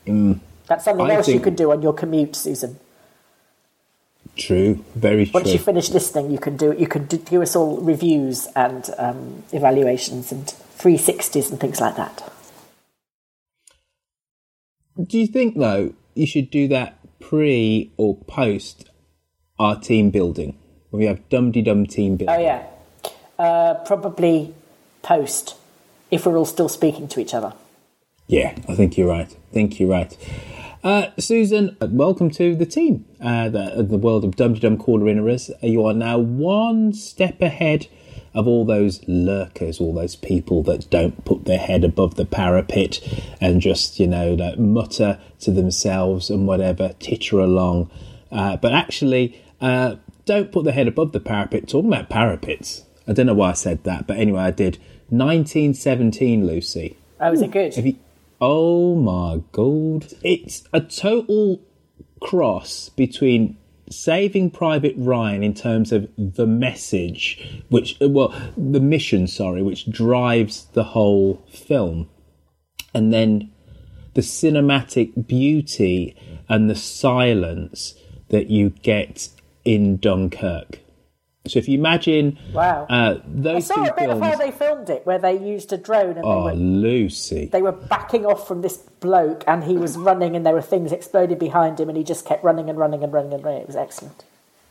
Mm, That's something I else you can do on your commute, Susan. true. Very Once true. you finish listening, you can do you can do, do us all reviews and um, evaluations and 360s and things like that. Do you think though you should do that pre or post our team building when we have Dum Dee Dum team building? Oh yeah, uh, probably post if we're all still speaking to each other. Yeah, I think you're right. I think you're right. Uh, Susan, uh, welcome to the team. Uh, the, the world of Dum Dum Caller Inners. You are now one step ahead of all those lurkers, all those people that don't put their head above the parapet and just, you know, like mutter to themselves and whatever, titter along. Uh, but actually, uh, don't put their head above the parapet. Talking about parapets. I don't know why I said that, but anyway, I did. 1917, Lucy. Oh, is it good? Have you, oh my god. It's a total cross between Saving Private Ryan in terms of the message, which, well, the mission, sorry, which drives the whole film, and then the cinematic beauty and the silence that you get in Dunkirk. So if you imagine Wow. uh, I saw a bit of how they filmed it, where they used a drone and oh they were Lucy, they were backing off from this bloke, and he was running, and there were things exploding behind him, and he just kept running and running and running and running. It was excellent.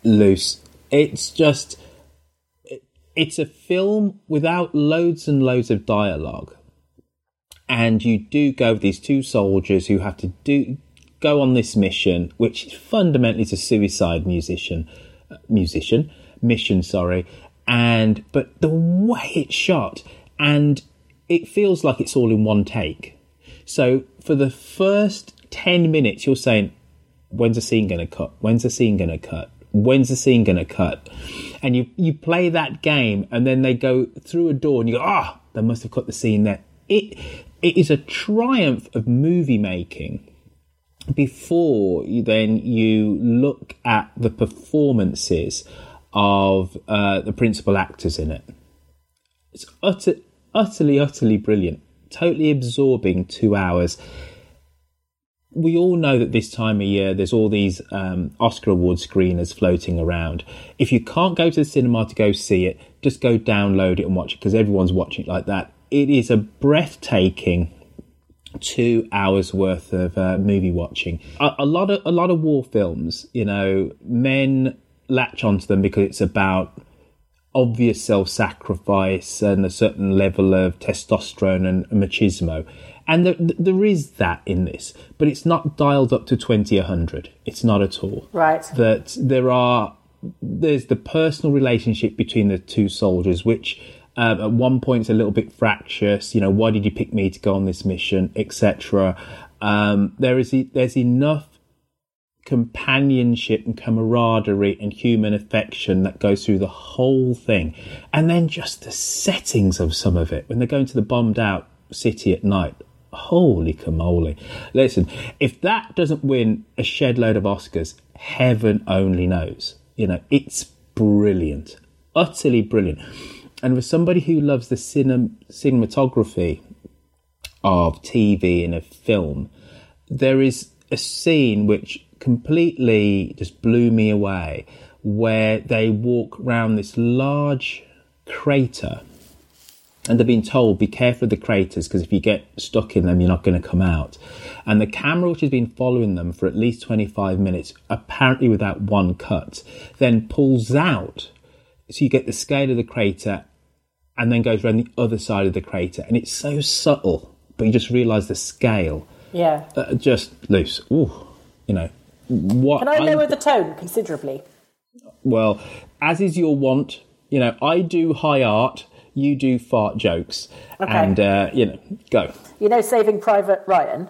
loose. It's just, it- it's a film without loads and loads of dialogue, and you do go with these two soldiers who have to do go on this mission, which is fundamentally is a suicide musician, uh, musician mission. Sorry, and but the way it's shot and it feels like it's all in one take. So for the first ten minutes, you're saying, when's the scene going to cut? When's the scene going to cut? When's the scene going to cut? And you you play that game, and then they go through a door, and you go, ah, they must have cut the scene there. It it is a triumph of movie making. Before you, then you look at the performances of uh, the principal actors in it. It's utter, utterly, utterly brilliant. Totally absorbing two hours we all know that this time of year there's all these um, Oscar award screeners floating around. If you can't go to the cinema to go see it, just go download it and watch it because everyone's watching it like that. It is a breathtaking two hours worth of uh, movie watching. A, a lot of a lot of war films, you know, men latch onto them because it's about obvious self-sacrifice and a certain level of testosterone and machismo. And there, there is that in this, but it's not dialed up to 20, 100. It's not at all. Right. That there are, there's the personal relationship between the two soldiers, which um, at one point is a little bit fractious. You know, why did you pick me to go on this mission, etc. Um, there is, there's enough companionship and camaraderie and human affection that goes through the whole thing. And then just the settings of some of it when they're going to the bombed out city at night. Holy camole. Listen, if that doesn't win a shed load of Oscars, heaven only knows. You know, it's brilliant. Utterly brilliant. And for somebody who loves the cinem- cinematography of TV and a film, there is a scene which completely just blew me away where they walk around this large crater and they've been told be careful of the craters because if you get stuck in them you're not going to come out and the camera which has been following them for at least 25 minutes apparently without one cut then pulls out so you get the scale of the crater, and then goes around the other side of the crater, and it's so subtle, but you just realise the scale. Yeah. Uh, just loose. Ooh, you know what? Can I I'm- lower the tone considerably? well, as is your wont, you know, I do high art, you do fart jokes, Okay. and uh, you know, go. You know, Saving Private Ryan.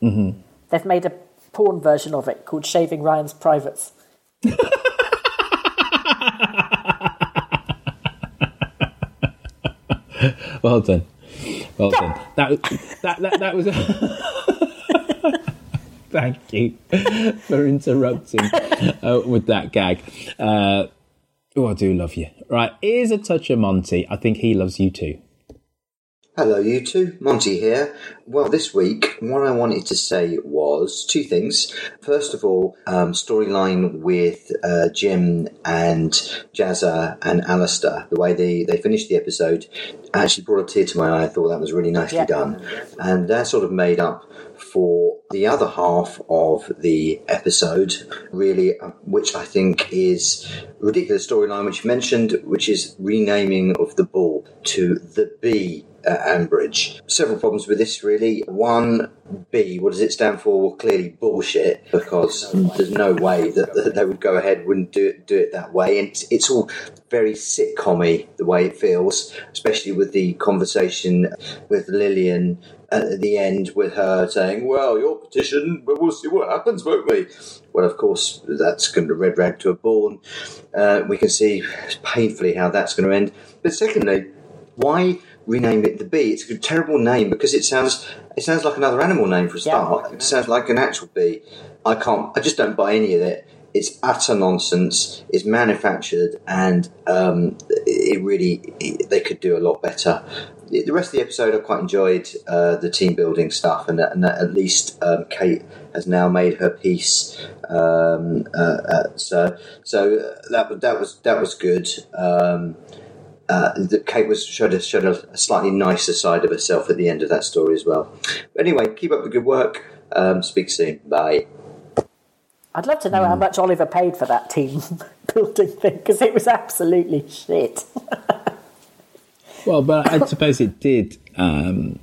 hmm They've made a porn version of it called Shaving Ryan's Privates. (laughs) Well done, well done. That that that, that was. (laughs) Thank you for interrupting uh, with that gag. Uh, oh, I do love you. Right, here's a touch of Monty. I think he loves you too. Hello, you two. Monty here. Well, this week, what I wanted to say was two things. First of all, um, storyline with uh, Jim and Jazzer and Alistair, the way they, they finished the episode actually brought a tear to my eye. I thought that was really nicely Yeah. done. And that sort of made up for the other half of the episode, really, uh, which I think is ridiculous storyline, which you mentioned, which is renaming of the bull to the B at Ambridge. Several problems with this, really. One, B, what does it stand for? Well, clearly bullshit, because there's no way that, they would go ahead, wouldn't do it, do it that way. And it's, it's all very sitcom the way it feels, especially with the conversation with Lilian at the end with her saying, Well, your petition, but we'll see what happens, won't we? Well, of course, that's going to red rag to a bull. And, uh, we can see painfully how that's going to end. But secondly, why rename it the bee? It's a terrible name because it sounds it sounds like another animal name for a start. It sounds like an actual bee. I can't. I just don't buy any of it. It's utter nonsense. It's manufactured, and um, it really it, they could do a lot better. The the rest of the episode, I quite enjoyed uh, the team building stuff, and, and at least um, Kate has now made her peace. Um, uh, uh, so, so uh, that that was that was good. Um, uh, that Kate was showed a, showed a, a slightly nicer side of herself at the end of that story as well. But anyway, keep up the good work. Um, speak soon. Bye. I'd love to know how much Oliver paid for that team (laughs) building thing because it was absolutely shit. (laughs) Well, but I suppose it did. Um,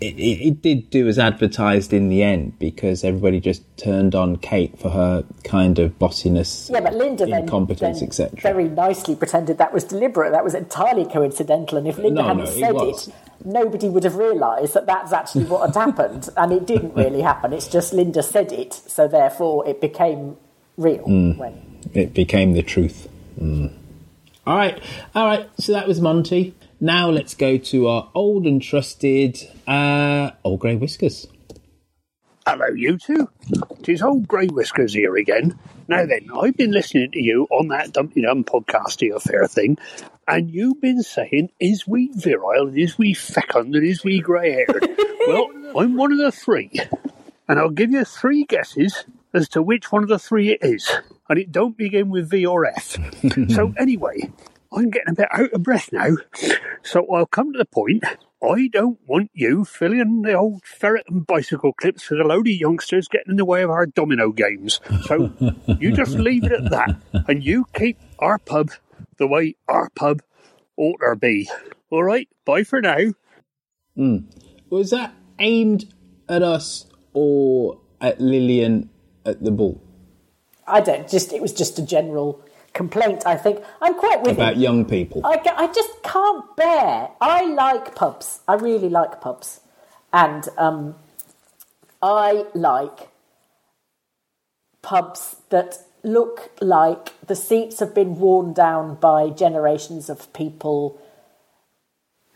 it, it, it did do as advertised in the end because everybody just turned on Kate for her kind of bossiness, Yeah, but Linda then, incompetence, then etc. very nicely pretended that was deliberate. That was entirely coincidental. And if Linda No, hadn't no, said was. it, nobody would have realised that that's actually what had happened. And it didn't really (laughs) happen. It's just Linda said it, so therefore it became real. Mm. When It became the truth. Mm. All right, all right. So that was Monty. Now let's go to our old and trusted uh, old grey whiskers. Hello, you two. Tis old Grey Whiskers here again. Now then, I've been listening to you on that Dumpty Dum podcast here, fair thing, and you've been saying, is we virile, and is we fecund, and is we grey haired? (laughs) well, I'm one of the three, and I'll give you three guesses as to which one of the three it is, and it don't begin with V or F. (laughs) so, anyway, I'm getting a bit out of breath now, so I'll come to the point. I don't want you filling the old ferret and bicycle clips with a load of youngsters getting in the way of our domino games. So you just (laughs) leave it at that, and you keep our pub the way our pub ought to be. All right, bye for now. Mm. Was that aimed at us or at Lilian at the ball I don't just it was just a general complaint. I think I'm quite with about him. young people? I, I just can't bear. I like pubs. I really like pubs, and um, I like pubs that look like the seats have been worn down by generations of people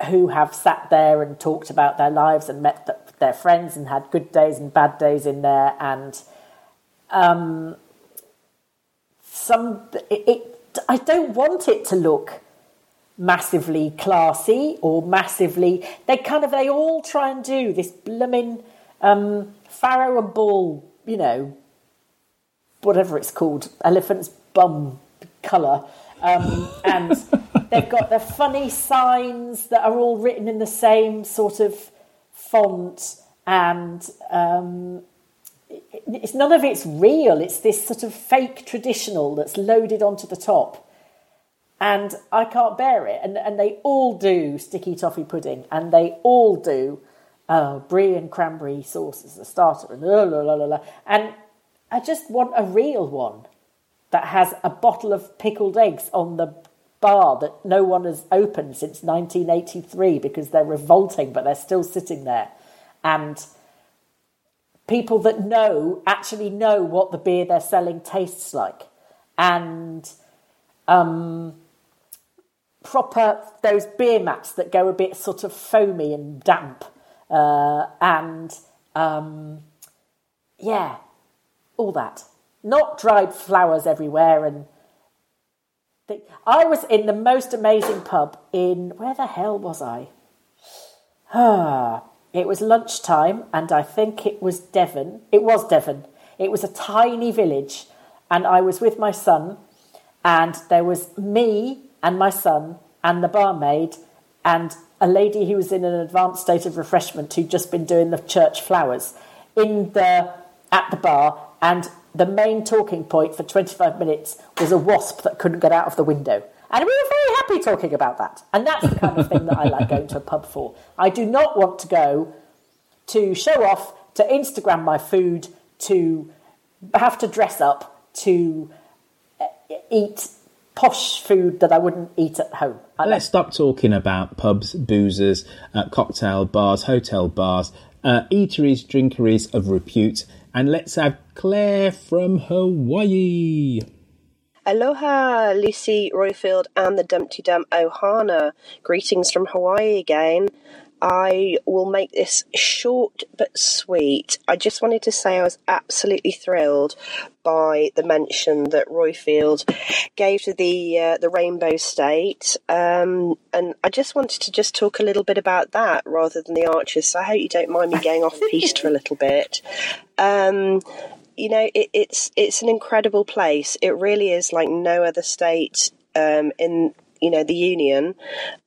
who have sat there and talked about their lives and met th- their friends and had good days and bad days in there and um, some it, it I don't want it to look massively classy or massively they kind of they all try and do this blooming um, farrow and ball you know whatever it's called elephant's bum colour um, (laughs) and they've got the funny signs that are all written in the same sort of font and um, it's none of it's real. It's this sort of fake traditional that's loaded onto the top. and I can't bear it. And and they all do sticky toffee pudding, and they all do uh, brie and cranberry sauce as a starter, and la la la la la. And I just want a real one that has a bottle of pickled eggs on the bar that no one has opened since 1983 because they're revolting, but they're still sitting there, and people that know actually know what the beer they're selling tastes like, and um, proper those beer mats that go a bit sort of foamy and damp, uh, and um, yeah, all that. Not dried flowers everywhere and. I was in the most amazing pub in where the hell was I? (sighs) It was lunchtime, and I think it was Devon. It was Devon. It was a tiny village, and I was with my son, and there was me and my son and the barmaid and a lady who was in an advanced state of refreshment who'd just been doing the church flowers in the at the bar, and the main talking point for 25 minutes was a wasp that couldn't get out of the window. And we were very happy talking about that. And that's the kind of thing that I like going to a pub for. I do not want to go to show off, to Instagram my food, to have to dress up, to eat posh food that I wouldn't eat at home. I Let's stop talking about pubs, boozers, uh, cocktail bars, hotel bars, uh, eateries, drinkeries of repute, and let's have Claire from Hawaii. Aloha, Lucy Roifield and the Dumpty Dum Ohana. Greetings from Hawaii again. I will make this short but sweet. I just wanted to say I was absolutely thrilled by the mention that Roifield gave to the uh, the Rainbow State, um, and I just wanted to just talk a little bit about that rather than the Archers. So I hope you don't mind me going off piste for a little bit. Um, you know, it, it's it's an incredible place. It really is like no other state um, in you know the union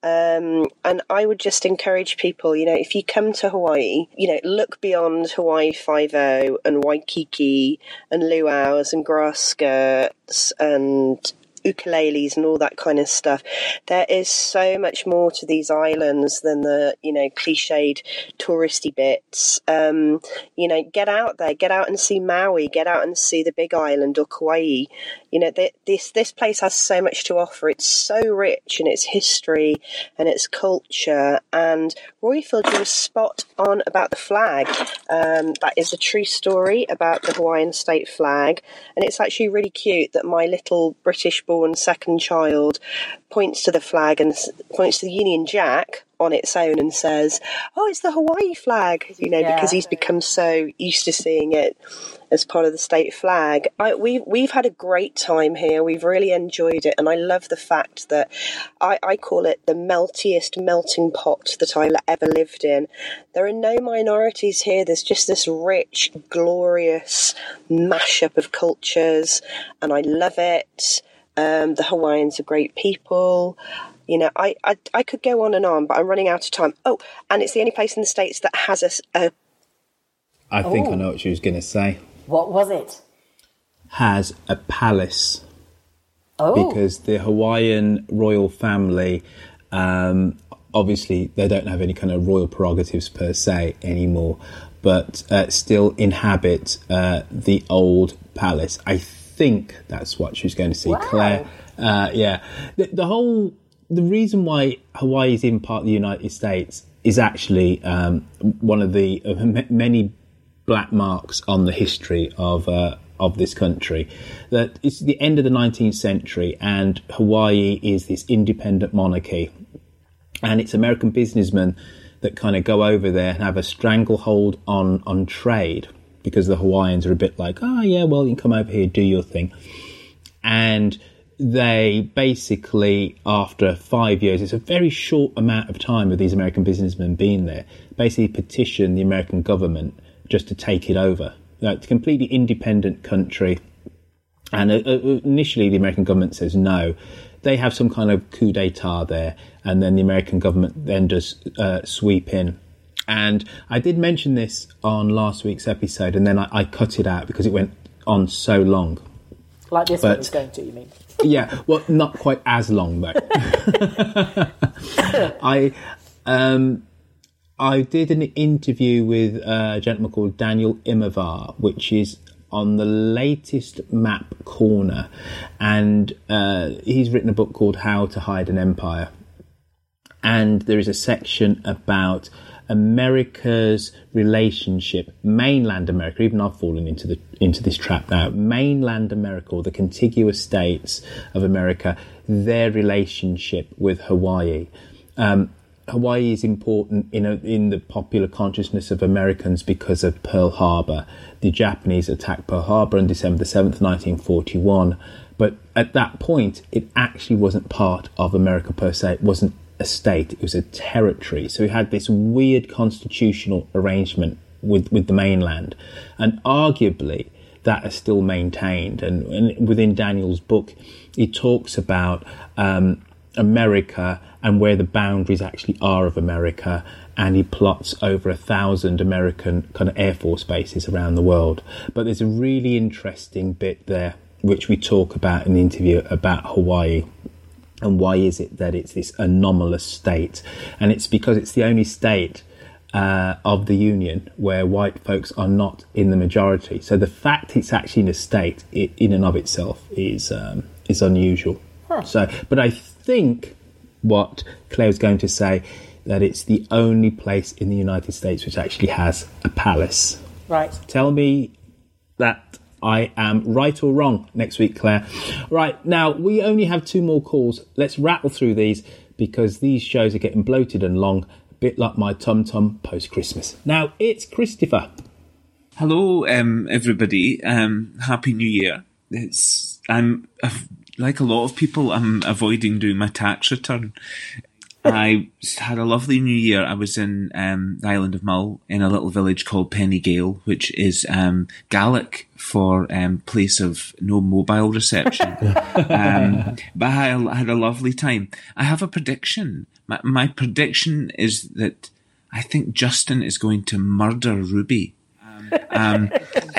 um, and i would just encourage people you know if you come to hawaii you know look beyond hawaii 50 and waikiki and luau's and grass skirts and ukuleles and all that kind of stuff. There is so much more to these islands than the you know cliched touristy bits. Um, you know, get out there, get out and see Maui, get out and see the Big Island or Kauai. You know, this this place has so much to offer. It's so rich in its history and its culture. And Roifield, you were spot on about the flag. Um, that is a true story about the Hawaiian state flag, and it's actually really cute that my little British born second child points to the flag and points to the Union Jack on its own and says, "Oh, it's the Hawaii flag," you know, yeah. because he's become so used to seeing it as part of the state flag. I, we've we've had a great time here. We've really enjoyed it, and I love the fact that I, I call it the meltiest melting pot that I ever lived in. There are no minorities here. There's just this rich, glorious mashup of cultures, and I love it. Um, the Hawaiians are great people. You know, I, I, I could go on and on, but I'm running out of time. Oh, and it's the only place in the states that has a. a I think oh. I know what she was going to say. What was it? Has a palace. Oh. Because the Hawaiian royal family, um, obviously, they don't have any kind of royal prerogatives per se anymore, but uh, still inhabit uh, the old palace. I think that's what she's going to see. wow. Claire. Uh, yeah, the, the, whole the reason why Hawaii is in part of the United States is actually um, one of the many black marks on the history of uh, of this country. That it's the end of the 19th century, and Hawaii is this independent monarchy, and it's American businessmen that kind of go over there and have a stranglehold on on trade because the Hawaiians are a bit like, oh yeah, well you can come over here, do your thing, and they basically, after five years, it's a very short amount of time of these American businessmen being there, basically petition the American government just to take it over. Know, it's a completely independent country. And uh, uh initially, the American government says no. They have some kind of coup d'etat there, and then the American government then does uh, sweep in and I did mention this on last week's episode, and then I, I cut it out because it went on so long. Like this But- one is going to, you mean? (laughs) yeah, well, not quite as long though. (laughs) I um, I did an interview with a gentleman called Daniel Immerwahr, which is on the latest Map Corner, and uh, he's written a book called How to Hide an Empire, and there is a section about America's relationship, mainland America. Even I've fallen into the into this trap now. Mainland America, or the contiguous states of America, their relationship with Hawaii. Um, Hawaii is important in a, in the popular consciousness of Americans because of Pearl Harbor. The Japanese attacked Pearl Harbor on December the seventh, nineteen forty one. But at that point, it actually wasn't part of America per se. It wasn't a state; it was a territory. So we had this weird constitutional arrangement with with the mainland, and arguably that is still maintained. And, and within Daniel's book, he talks about um, America and where the boundaries actually are of America. And he plots over a thousand American kind of Air Force bases around the world. But there's a really interesting bit there, which we talk about in the interview about Hawaii. And why is it that it's this anomalous state? And it's because it's the only state uh, of the Union where white folks are not in the majority. So the fact it's actually in a state i in and of itself is um, is unusual. Huh. So, but I think what Claire's going to say that it's the only place in the United States which actually has a palace. Right. Tell me that I am right or wrong next week, Claire. Right, now we only have two more calls. Let's rattle through these because these shows are getting bloated and long, a bit like my tum tum post Christmas. Now it's Christopher. Hello, um, everybody. Um, Happy New Year. It's I'm like a lot of people. I'm avoiding doing my tax return. I had a lovely New Year. I was in um, the island of Mull in a little village called Penny Pennyghael, which is um, Gaelic for um, place of no mobile reception. (laughs) um, but I I had a lovely time. I have a prediction. My, my prediction is that I think Justin is going to murder Ruby. Um,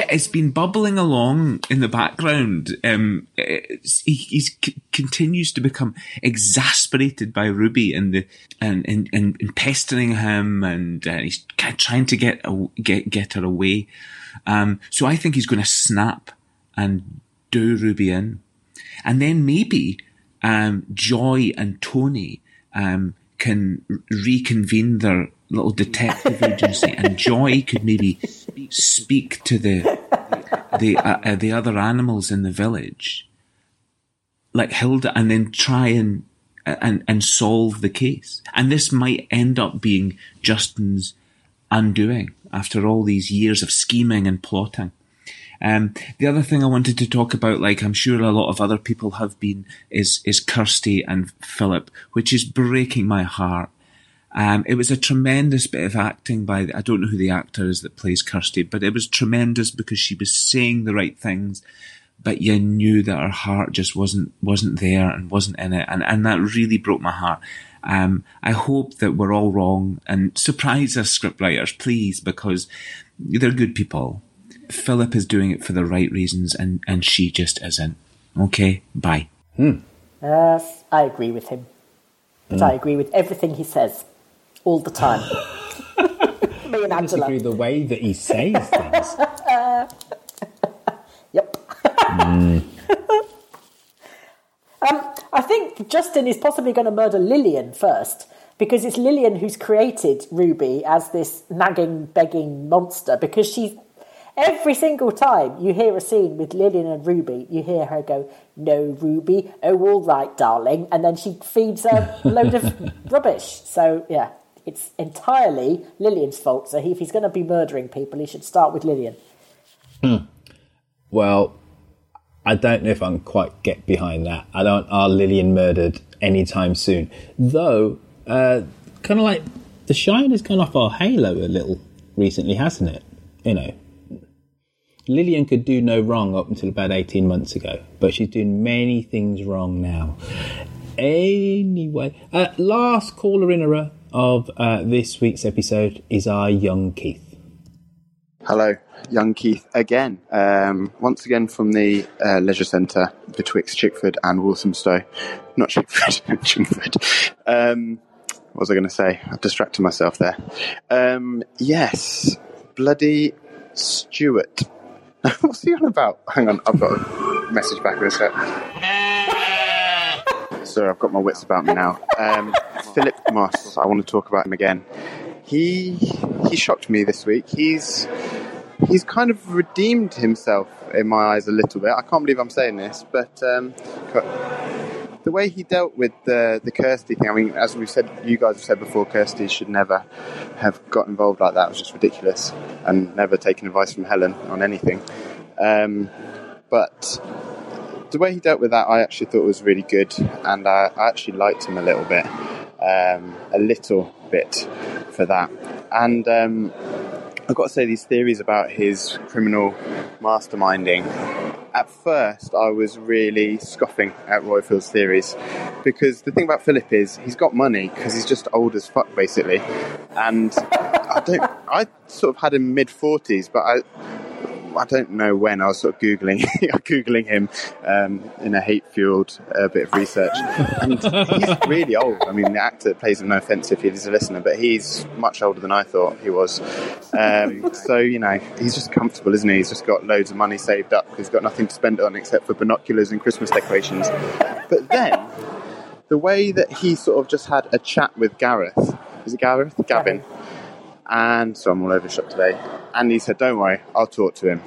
it's been bubbling along in the background. Um, he c- continues to become exasperated by Ruby and the and and, and, and pestering him, and uh, he's trying to get get get her away. Um, so I think he's going to snap and do Ruby in, and then maybe um, Joy and Tony um, can reconvene their little detective agency, and Joy could maybe speak to the the uh, uh, the other animals in the village, like Hilda, and then try and and and solve the case. And this might end up being Justin's undoing after all these years of scheming and plotting. Um, the other thing I wanted to talk about, like I'm sure a lot of other people have been, is is Kirsty and Philip, which is breaking my heart. Um, it was a tremendous bit of acting by the, I don't know who the actor is that plays Kirsty, but it was tremendous because she was saying the right things, but you knew that her heart just wasn't wasn't there and wasn't in it, and and that really broke my heart. Um, I hope that we're all wrong and surprise us, scriptwriters, please, because they're good people. Philip is doing it for the right reasons, and and she just isn't. Okay, bye. Yes, I agree with him. But Mm. I agree with everything he says all the time. (laughs) Me and I Angela. the way that he says things. (laughs) yep. Mm. Um, I think Justin is possibly going to murder Lilian first because it's Lilian who's created Ruby as this nagging, begging monster because she's. Every single time you hear a scene with Lilian and Ruby, you hear her go, No, Ruby, oh, all right, darling. And then she feeds a load of (laughs) rubbish. So, yeah, it's entirely Lilian's fault. So, if he's going to be murdering people, he should start with Lilian. Hmm. Well, I don't know if I can quite get behind that. I don't are Lilian murdered anytime soon. Though, uh, kind of like the shine has gone off our halo a little recently, hasn't it? You know, Lilian could do no wrong up until about 18 months ago, but she's doing many things wrong now. Anyway, uh, last caller in a row of uh, this week's episode is our young Keith. Hello, young Keith again. Um, once again from the uh, leisure centre betwixt Chickford and Walthamstow. Not Chickford, (laughs) Chingford. Um, what was I going to say? I've distracted myself there. Um, yes, bloody Stuart. (laughs) What's he on about? Hang on, I've got a message back in a sec. Sorry, I've got my wits about me now. Um, (laughs) Philip Moss, I want to talk about him again. He he shocked me this week. He's he's kind of redeemed himself in my eyes a little bit. I can't believe I'm saying this, but um, the way he dealt with the the Kirsty thing. I mean, as we've said, you guys have said before, Kirsty should never have got involved like that. It was just ridiculous, and never taken advice from Helen on anything. Um, but the way he dealt with that, I actually thought was really good, and I, I actually liked him a little bit, um, a little bit for that. And um, I've got to say, these theories about his criminal masterminding. At first, I was really scoffing at Roifield's theories because the thing about Philip is he's got money because he's just old as fuck, basically. And I don't, I sort of had him mid forties, but I, I don't know when I was sort of googling (laughs) googling him um, in a hate fueled uh, bit of research, and he's really old. I mean, the actor plays him. No offense if he's a listener, but he's much older than I thought he was. Um, so you know, he's just comfortable, isn't he? He's just got loads of money saved up because he's got nothing to spend it on except for binoculars and Christmas decorations. But then, the way that he sort of just had a chat with Gareth, is it Gareth? Gavin and so I'm all over the shop today. And he said, "Don't worry, I'll talk to him."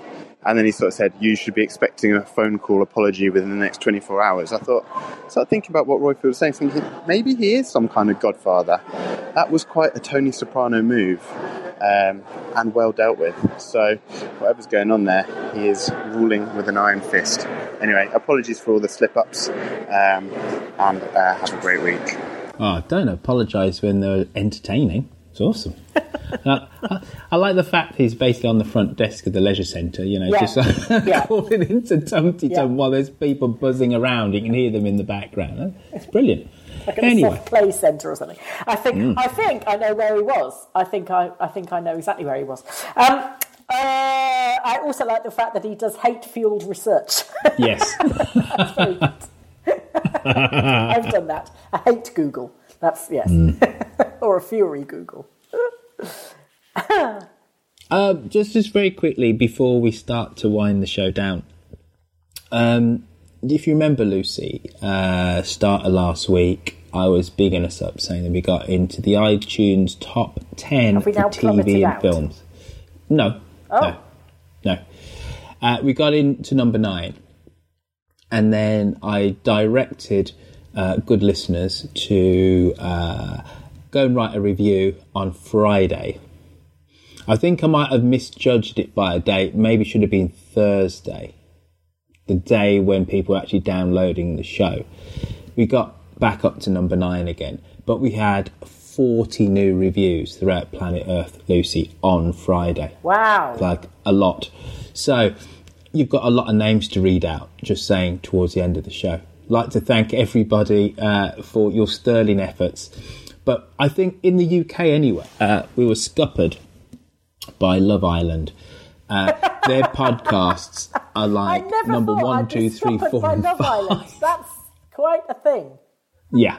And then he sort of said, "You should be expecting a phone call apology within the next 24 hours." I thought, started thinking about what Roifield was saying, thinking maybe he is some kind of godfather. That was quite a Tony Soprano move, um, and well dealt with. So whatever's going on there, he is ruling with an iron fist. Anyway, apologies for all the slip-ups, um, and uh, have a great week. Oh, don't apologise when they're entertaining. It's awesome. (laughs) I, I like the fact he's basically on the front desk of the leisure centre, you know, Yeah. just uh, (laughs) Yeah. calling into Tumty Yeah. Tum while there's people buzzing around. You can hear them in the background. It's brilliant. like at a Anyway, play centre or something. I think Mm. I think I know where he was. I think I, I think I know exactly where he was. Um, uh, I also like the fact that he does hate fueled research. yes. (laughs) That's very good. I've done that. I hate Google. That's yes, (laughs) or a fury Google. Uh, (laughs) just just very quickly before we start to wind the show down. Um, if you remember, Lucy, uh, start of last week, I was bigging us up saying that we got into the iTunes top ten Have we for TV and out? films. No, Oh. no, no. Uh, we got into number nine, and then I directed uh, good listeners to uh, go and write a review on Friday. I think I might have misjudged it by a date. Maybe it should have been Thursday, the day when people were actually downloading the show. We got back up to number nine again, but we had 40 new reviews throughout Planet Earth, Lucy, on Friday Wow. like a lot. So you've got a lot of names to read out. Just saying towards the end of the show. Like to thank everybody uh, for your sterling efforts. But I think in the UK anyway, uh, we were scuppered by Love Island. Uh, (laughs) their podcasts are like number one, I'd two, be three, four, by and Love five. Island. That's quite a thing. Yeah.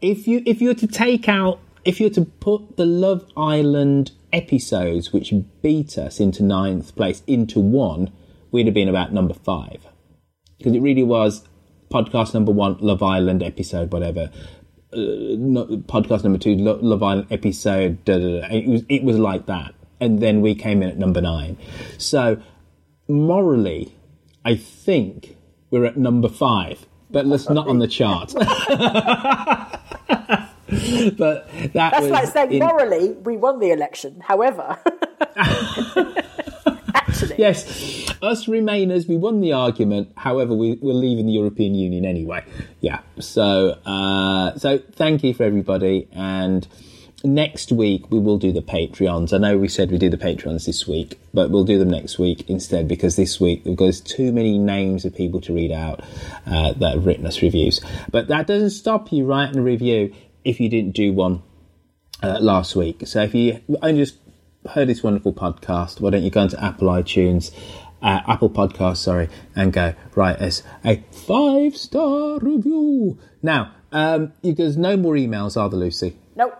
If you if you were to take out if you were to put the Love Island episodes which beat us into ninth place into one, we'd have been about number five. Because it really was podcast number one, Love Island episode, whatever. Uh, no, podcast number two, Lo- Love Island episode. Da, da, da. It was it was like that, and then we came in at number nine. So morally, I think we're at number five, but that's not on the chart. (laughs) but that That's like saying in- morally we won the election. However, (laughs) (laughs) Yes, us Remainers, we won the argument. However, we, we're leaving the European Union anyway. Yeah. So, uh, so thank you for everybody. And next week we will do the Patreons. I know we said we do the Patreons this week, but we'll do them next week instead because this week there's too many names of people to read out uh, that have written us reviews. But that doesn't stop you writing a review if you didn't do one uh, last week. So if you only just heard this wonderful podcast, why don't you go into Apple iTunes, uh, Apple Podcast, sorry, and go write us a five star review. Now, um, there's no more emails, are there, Lucy? Nope.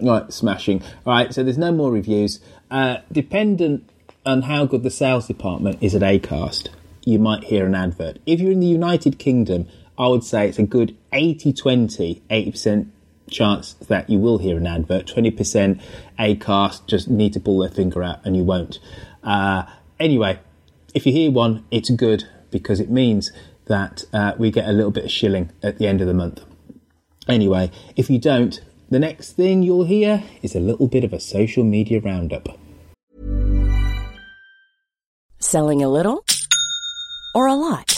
Right, smashing. All right, so there's no more reviews. Uh, dependent on how good the sales department is at Acast, you might hear an advert. If you're in the United Kingdom, I would say it's a good 80 20, 80% chance that you will hear an advert. 20% Acast just need to pull their finger out and you won't. Uh, anyway, if you hear one, it's good because it means that uh, we get a little bit of shilling at the end of the month. Anyway, if you don't, the next thing you'll hear is a little bit of a social media roundup. Selling a little or a lot?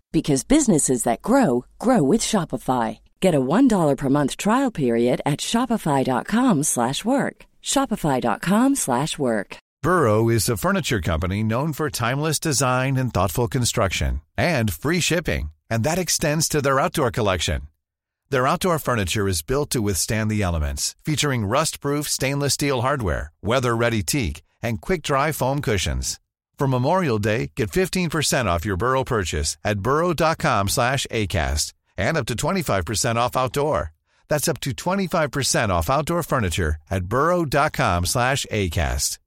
because businesses that grow grow with Shopify. Get a $1 per month trial period at Shopify.com slash work. Shopify.com slash work. Burrow is a furniture company known for timeless design and thoughtful construction and free shipping, and that extends to their outdoor collection. Their outdoor furniture is built to withstand the elements, featuring rust-proof stainless steel hardware, weather-ready teak, and quick-dry foam cushions. For Memorial Day, get 15% off your Burrow purchase at burrow.com slash ACAST and up to 25% off outdoor. That's up to 25% off outdoor furniture at burrow.com slash ACAST.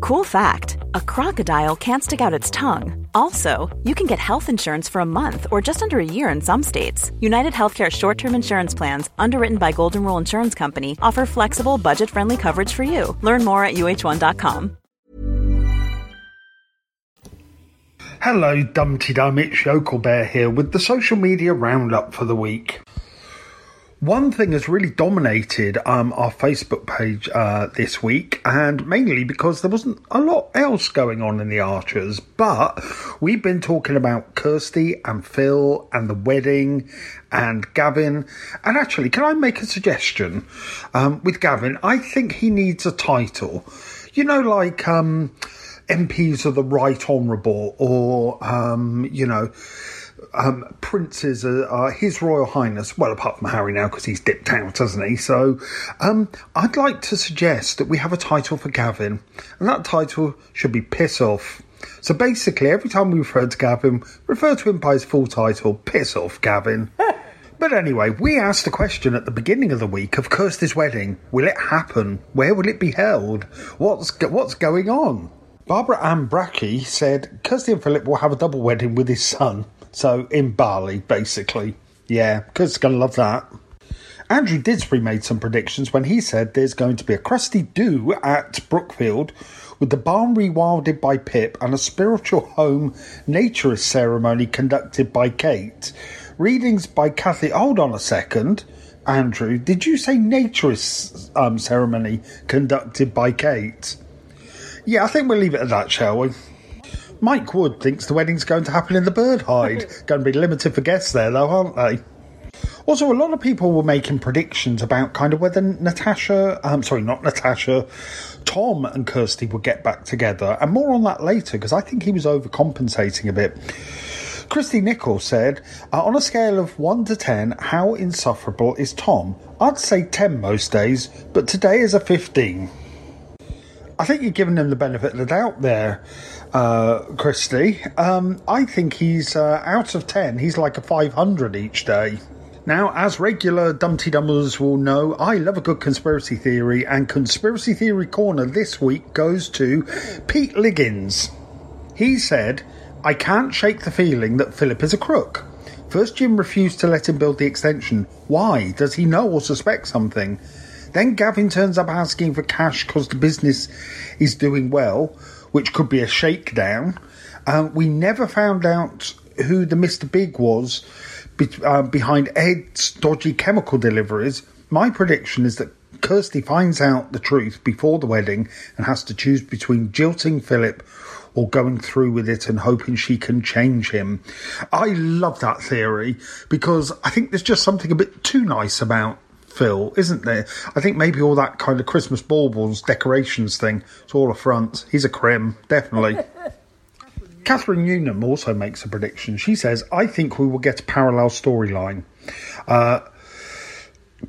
Cool fact a crocodile can't stick out its tongue. Also, you can get health insurance for a month or just under a year in some states. United Healthcare short term insurance plans, underwritten by Golden Rule Insurance Company, offer flexible, budget friendly coverage for you. Learn more at uh1.com. Hello, Dumpty Dum, it's Yokel Bear here with the social media roundup for the week. One thing has really dominated um, our Facebook page uh, this week, and mainly because there wasn't a lot else going on in the Archers. But we've been talking about Kirsty and Phil and the wedding and Gavin. And actually, can I make a suggestion um, with Gavin? I think he needs a title. You know, like um, MPs of the Right Honourable, or, um, you know, um, princes are, are His Royal Highness. Well, apart from Harry now, because he's dipped out, hasn't he? So, um, I'd like to suggest that we have a title for Gavin, and that title should be Piss Off. So basically, every time we refer to Gavin, refer to him by his full title, Piss Off Gavin. (laughs) But anyway, we asked the question at the beginning of the week of Kirsty's wedding. Will it happen? Where will it be held? What's what's going on? Barbara Ann Brackey said Kirsty Philip will have a double wedding with his son. So in Bali, basically. Yeah, Kirsty's going to love that. Andrew Didsbury made some predictions when he said there's going to be a crusty do at Brookfield with the barn rewilded by Pip and a spiritual home naturist ceremony conducted by Kate. Readings by Kathy. Hold on a second. Andrew, did you say naturist um, ceremony conducted by Kate? Yeah, I think we'll leave it at that, shall we? Mike Wood thinks the wedding's going to happen in the bird hide. (laughs) going to be limited for guests there, though, aren't they? Also, a lot of people were making predictions about kind of whether Natasha, I'm sorry, not Natasha, Tom and Kirsty would get back together, and more on that later because I think he was overcompensating a bit. Christy Nichols said, uh, on a scale of 1 to 10, how insufferable is Tom? I'd say 10 most days, but today is a 15. I think you're giving him the benefit of the doubt there, uh, Christy. Um, I think he's uh, out of 10, he's like a 500 each day. Now, as regular Dumpty Dummers will know, I love a good conspiracy theory, and Conspiracy Theory Corner this week goes to Pete Liggins. He said, I can't shake the feeling that Philip is a crook. First, Jim refused to let him build the extension. Why? Does he know or suspect something? Then Gavin turns up asking for cash because the business is doing well, which could be a shakedown. Uh, we never found out who the Mr. Big was be- uh, behind Ed's dodgy chemical deliveries. My prediction is that Kirsty finds out the truth before the wedding and has to choose between jilting Philip or going through with it and hoping she can change him. I love that theory because I think there's just something a bit too nice about Phil, isn't there? I think maybe all that kind of Christmas baubles, decorations thing, it's all a front. He's a crim, definitely. (laughs) Catherine Newnham also makes a prediction. She says, I think we will get a parallel storyline. Uh,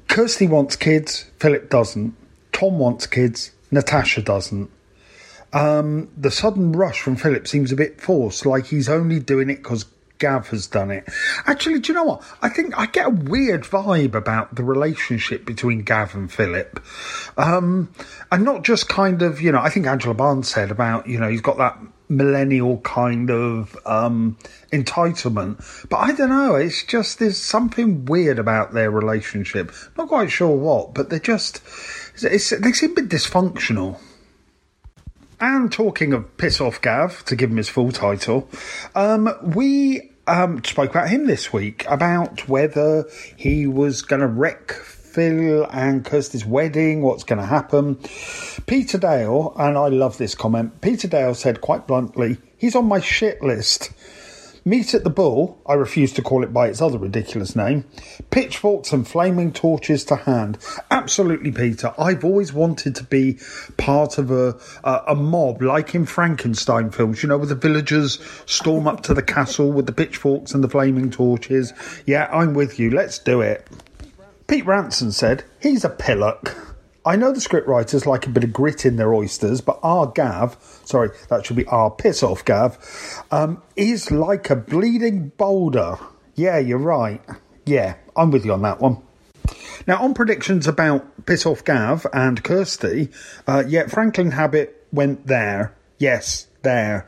Kirsty wants kids, Philip doesn't. Tom wants kids, Natasha doesn't. Um, the sudden rush from Philip seems a bit forced, like he's only doing it because Gav has done it. Actually, do you know what? I think I get a weird vibe about the relationship between Gav and Philip. Um, and not just kind of, you know, I think Angela Barnes said about, you know, he's got that millennial kind of um, entitlement. But I don't know, it's just there's something weird about their relationship. Not quite sure what, but they're just, they seem a bit dysfunctional. And talking of piss off Gav, to give him his full title, um, we um, spoke about him this week about whether he was going to wreck Phil and Kirsty's wedding, what's going to happen. Peter Dale, and I love this comment, Peter Dale said quite bluntly, he's on my shit list. Meet at the Bull, I refuse to call it by its other ridiculous name, pitchforks and flaming torches to hand. Absolutely, Peter. I've always wanted to be part of a, a, a mob, like in Frankenstein films, you know, where the villagers storm up to the castle with the pitchforks and the flaming torches. Yeah, I'm with you. Let's do it. Pete Ranson said, he's a pillock. (laughs) I know the scriptwriters like a bit of grit in their oysters, but our Gav, sorry, that should be our piss off Gav, um, is like a bleeding boulder. Yeah, you're right. Yeah, I'm with you on that one. Now, on predictions about piss off Gav and Kirsty, uh, yeah, Franklin Habit went there. Yes, there.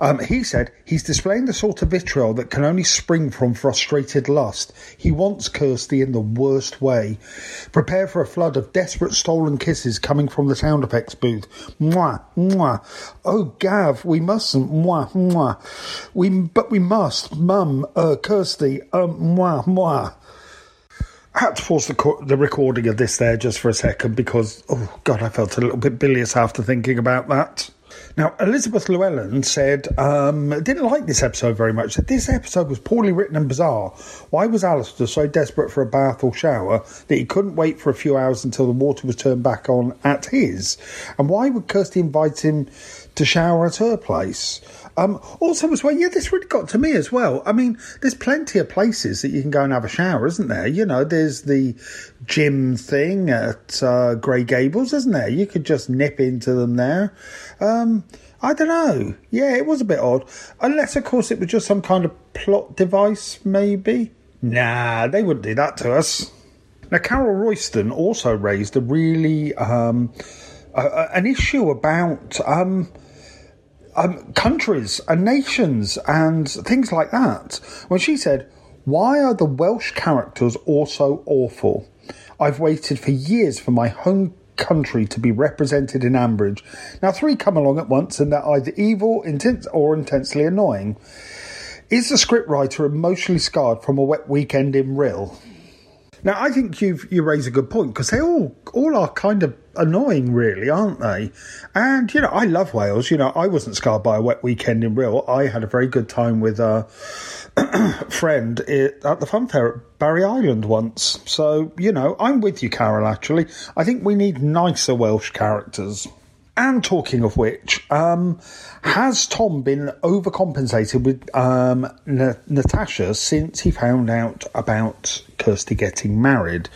Um, he said he's displaying the sort of vitriol that can only spring from frustrated lust. He wants Kirsty in the worst way. Prepare for a flood of desperate stolen kisses coming from the sound effects booth. Mwah, mwah. Oh, Gav, we mustn't. Mwah, mwah. We, but we must. Mum, uh, Kirsty, um, mwah, mwah. I had to pause the, co- the recording of this there just for a second because, oh, God, I felt a little bit bilious after thinking about that. Now, Elizabeth Llewellyn said, um, didn't like this episode very much. This episode was poorly written and bizarre. Why was Alistair so desperate for a bath or shower that he couldn't wait for a few hours until the water was turned back on at his? And why would Kirsty invite him to shower at her place? Um, also, as well, yeah, this really got to me as well. I mean, there's plenty of places that you can go and have a shower, isn't there? You know, there's the gym thing at uh, Grey Gables, isn't there? You could just nip into them there. Um, I don't know. Yeah, it was a bit odd. Unless, of course, it was just some kind of plot device, maybe. Nah, they wouldn't do that to us. Now, Carol Royston also raised a really um, an issue about um, um, countries and nations and things like that. When she said, Why are the Welsh characters all so awful? I've waited for years for my home country to be represented in Ambridge. Now, three come along at once and they're either evil, intense, or intensely annoying. Is the scriptwriter emotionally scarred from a wet weekend in Rhyl? Now, I think you've you raise a good point because they all all are kind of annoying, really, aren't they? And you know, I love Wales. You know, I wasn't scarred by a wet weekend in Rhyl. I had a very good time with a (clears throat) friend at the fun fair at Barry Island once. So you know, I'm with you, Carol. Actually, I think we need nicer Welsh characters. And talking of which, um, has Tom been overcompensated with um, N- Natasha since he found out about Kirsty getting married?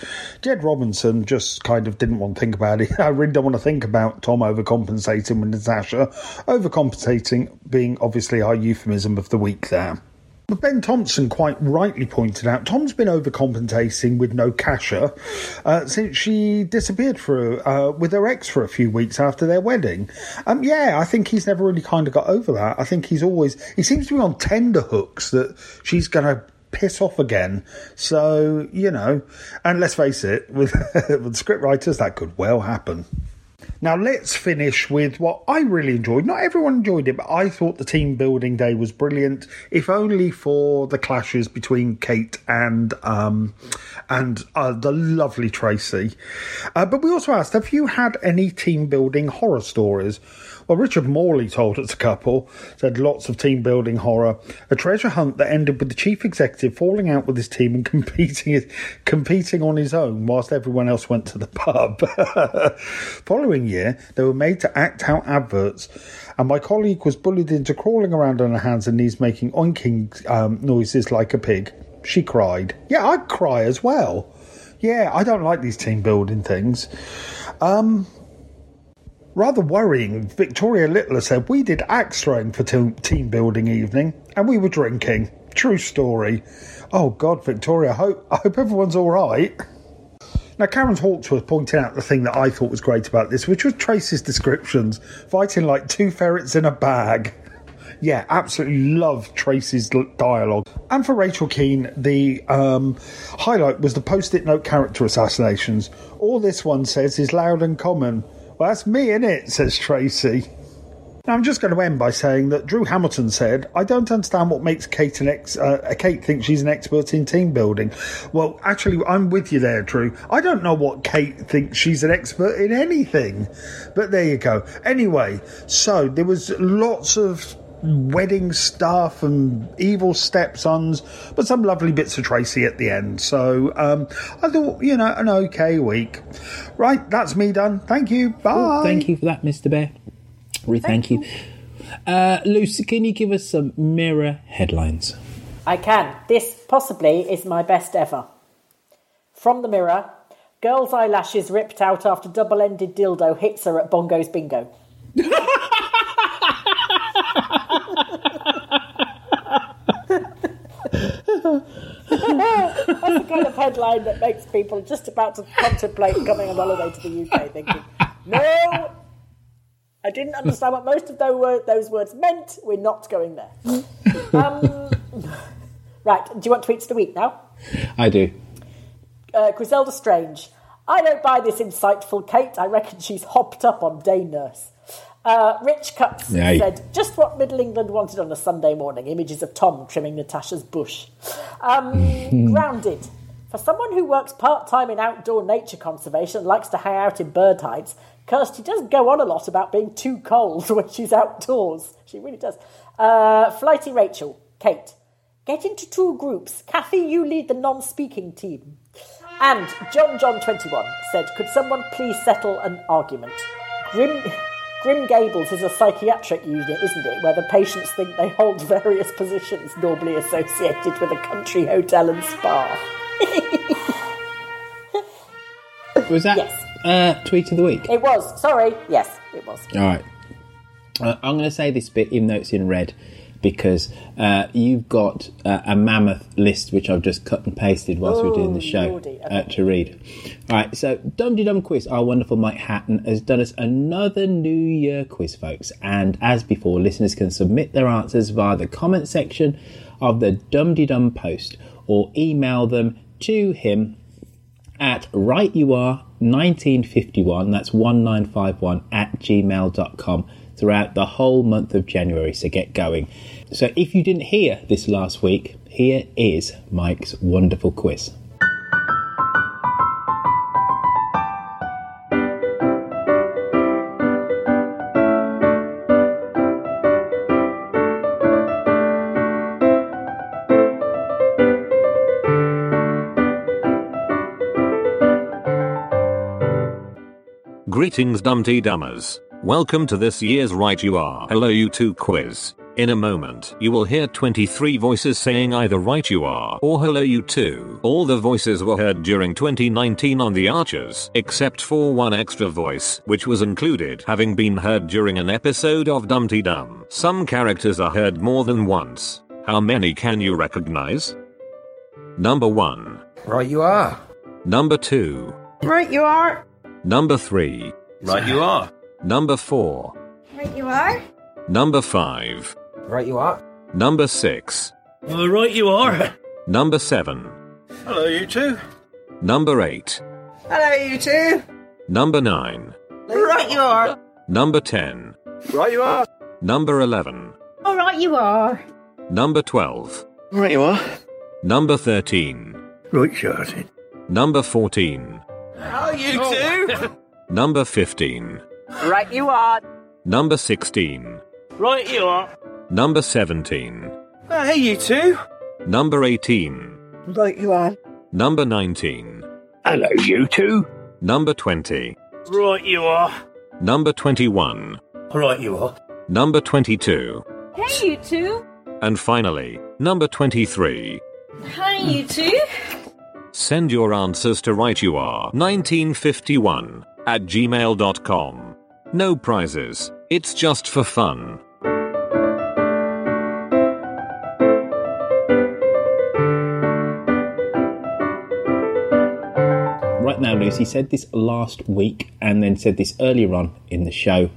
Jed Robinson just kind of didn't want to think about it. (laughs) I really don't want to think about Tom overcompensating with Natasha. Overcompensating being obviously our euphemism of the week there. But Ben Thompson quite rightly pointed out Tom's been overcompensating with Natasha uh, since she disappeared for uh, with her ex for a few weeks after their wedding. Um, yeah, I think he's never really kind of got over that. I think he's always he seems to be on tender hooks that she's going to piss off again. So you know, and let's face it, (laughs) with with script writers, that could well happen. Now let's finish with what I really enjoyed. Not everyone enjoyed it, but I thought the team building day was brilliant. If only for the clashes between Kate and um, and uh, the lovely Tracy. Uh, but we also asked, have you had any team building horror stories? Well, Richard Morley told us a couple, said lots of team building horror. A treasure hunt that ended with the chief executive falling out with his team and (laughs) competing competing on his own whilst everyone else went to the pub. (laughs) Following year, they were made to act out adverts, and my colleague was bullied into crawling around on her hands and knees making oinking um, noises like a pig. She cried. Yeah, I'd cry as well. Yeah, I don't like these team building things. Um, Rather worrying, Victoria Littler said, We did axe throwing for te- team building evening and we were drinking. True story. Oh God, Victoria, I hope, I hope everyone's all right. Now, Karen Hawksworth pointed out the thing that I thought was great about this, which was Tracy's descriptions fighting like two ferrets in a bag. Yeah, absolutely love Tracy's dialogue. And for Rachel Keane, the um, highlight was the post it note character assassinations. All this one says is loud and common. Well, that's me, innit? says Tracy. Now, I'm just going to end by saying that Drew Hamilton said, I don't understand what makes Kate an ex- uh, Kate think she's an expert in team building. Well, actually, I'm with you there, Drew. I don't know what Kate thinks she's an expert in anything. But there you go. Anyway, so there was lots of wedding stuff and evil stepsons, but some lovely bits of Tracy at the end. So um, I thought, you know, an okay week. Right, that's me done. Thank you. Bye. Thank you for that, Mr. Bear. Really, thank, you. Uh, Lucy, can you give us some mirror headlines? I can. This possibly is my best ever. From the mirror, girl's eyelashes ripped out after double ended dildo hits her at Bongo's Bingo. (laughs) That's the kind of headline that makes people just about to contemplate coming on holiday to the UK thinking, no, I didn't understand what most of those, words meant. We're not going there. (laughs) um, right, do you want tweets of the week now? I do. Uh, Griselda Strange. I don't buy this insightful Kate. I reckon she's hopped up on day nurse. Uh, Rich Cuts Aye. said, just what Middle England wanted on a Sunday morning images of Tom trimming Natasha's bush. Um, (laughs) grounded. For someone who works part time in outdoor nature conservation and likes to hang out in bird hides, Kirsty does go on a lot about being too cold (laughs) when she's outdoors. She really does. Uh, Flighty Rachel, Kate. Get into two groups. Kathy, you lead the non speaking team. And John John 21 said, Could someone please settle an argument? Grim. Grim Gables is a psychiatric unit, isn't it, where the patients think they hold various positions normally associated with a country hotel and spa. (laughs) Was that uh, tweet of the week? It was. Sorry. Yes, it was. All right. Uh, I'm going to say this bit, even though it's in red, because uh, you've got uh, a mammoth list which I've just cut and pasted whilst we we're doing the show lordy, uh, to read. All right, so Dum Dum Quiz, our wonderful Mike Hatton, has done us another New Year quiz, folks. And as before, listeners can submit their answers via the comment section of the Dum Dum post or email them to him at rightyouare1951, that's 1951 at gmail.com throughout the whole month of January. So get going. So if you didn't hear this last week, here is Mike's wonderful quiz. Greetings, Dumpty Dummers. Welcome to this year's Right You Are Hello You Two quiz. In a moment, you will hear 23 voices saying either Right You Are or Hello You Two. All the voices were heard during 2019 on The Archers, except for one extra voice, which was included having been heard during an episode of Dumpty Dum. Some characters are heard more than once. How many can you recognize? Number 1. Right you are. Number 2. Right, you are. Number 3. Right you are. Number 4. Right, you are. Number 5. Right you are. Number 6. Well, right you are. Number 7. Hello, you two. Number 8. Hello, you two. Number 9. Right you are. Number 10. Right you are. Number 11. All right you are. Number 12. Right you are. Number 13. Right shouted. Number 14. Oh, you two? Oh. Number 15. Right you are. Number 16. right you are. Number 17. Oh, hey, you two. Number 18. Right you are. Number 19. Hello, you two. Number 20. Right you are. Number 21. Right you are. Number 22. Hey you two. And finally, number 23. Hi you two. Send your answers to Right You Are 1951 at gmail.com. No prizes, it's just for fun. Right now, Lucy said this last week and then said this earlier on in the show.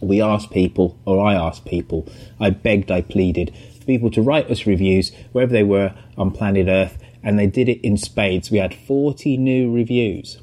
We asked people, or I asked people, I begged, I pleaded for people to write us reviews wherever they were on planet Earth, and they did it in spades. We had 40 new reviews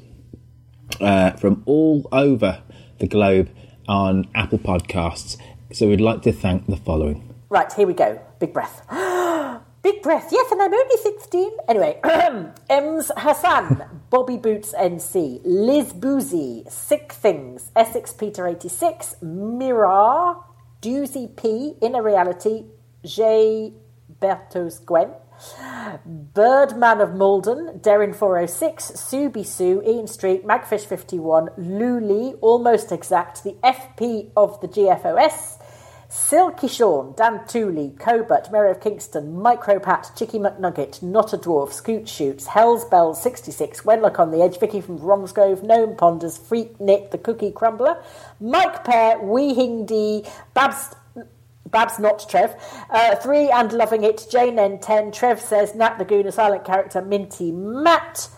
uh, from all over the globe on Apple Podcasts. So we'd like to thank the following. Right, here we go. Big breath. (gasps) Big breath. Yes, and I'm only 16. Anyway, (clears throat) Ems Hassan, (laughs) Bobby Boots NC, Liz Boozy, Sick Things, Essex Peter 86, Mirar, Doozy P, Inner Reality, J. Bertos Gwen, Birdman of Malden, Darren 406, Subi Sue, Ian Street, Magfish 51, Luli, Almost Exact, the FP of the GFOS, Silky Sean, Dan Tooley, Cobert, Mary of Kingston, Micropat, Chicky McNugget, Not a Dwarf, Scoot Shoots, Hell's Bells 66, Wenlock on the Edge, Vicky from Romsgrove, Gnome Ponders, Freak Nick, The Cookie Crumbler, Mike Pear, Weehing D, Babs Babs not Trev. Uh, three and loving it. Jane N10. Trev says Nat Lagoon, a silent character. Minty Matt.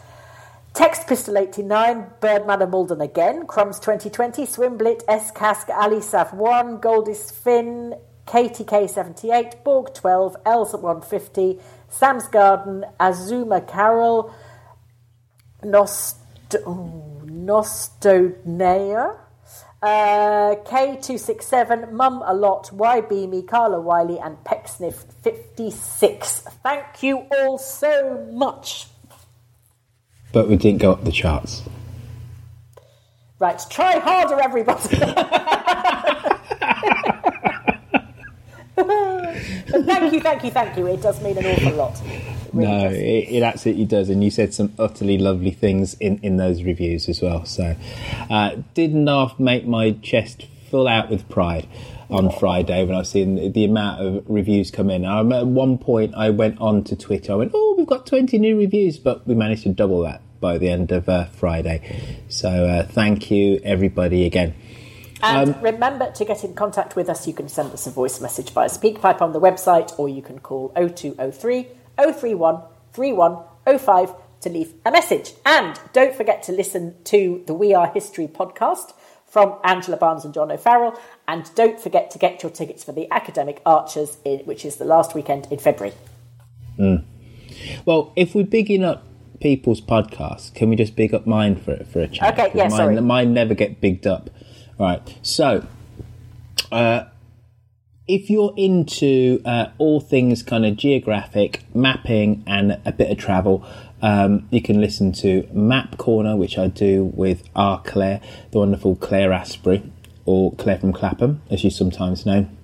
Text Pistol 89. Birdman of Malden again. Crumbs 2020. Swimblit. S Cask. Ali Sav 1. Goldis Finn. KTK 78. Borg 12. Els 150. Sam's Garden. Azuma Carol. Nost- oh. Uh, K267, Mum a lot, me, Carla Wiley, and Pecksniff 56. Thank you all so much. But we didn't go up the charts. Right, try harder, everybody. (laughs) Thank you, thank you, thank you. It does mean an awful lot. No, it, it absolutely does, and you said some utterly lovely things in, in those reviews as well. So, uh, did not make my chest fill out with pride on Friday when I was seeing the, amount of reviews come in. I at one point I went on to Twitter. I went, "Oh, we've got twenty new reviews," but we managed to double that by the end of uh, Friday. So, uh, thank you everybody again. And remember to get in contact with us. You can send us a voice message via SpeakPipe on the website, or you can call 0203 031 3105 to leave a message. And don't forget to listen to the We Are History podcast from Angela Barnes and John O'Farrell. And don't forget to get your tickets for the Academic Archers, in, which is the last weekend in February. Mm. Well, if we're bigging up people's podcasts, can we just big up mine for it for a chat? Okay, yeah, mine, sorry. Mine never get bigged up. Right. So, uh, if you're into uh, all things kind of geographic mapping and a bit of travel, um, you can listen to Map Corner, which I do with our Claire, the wonderful Claire Asprey, or Claire from Clapham, as she's sometimes known.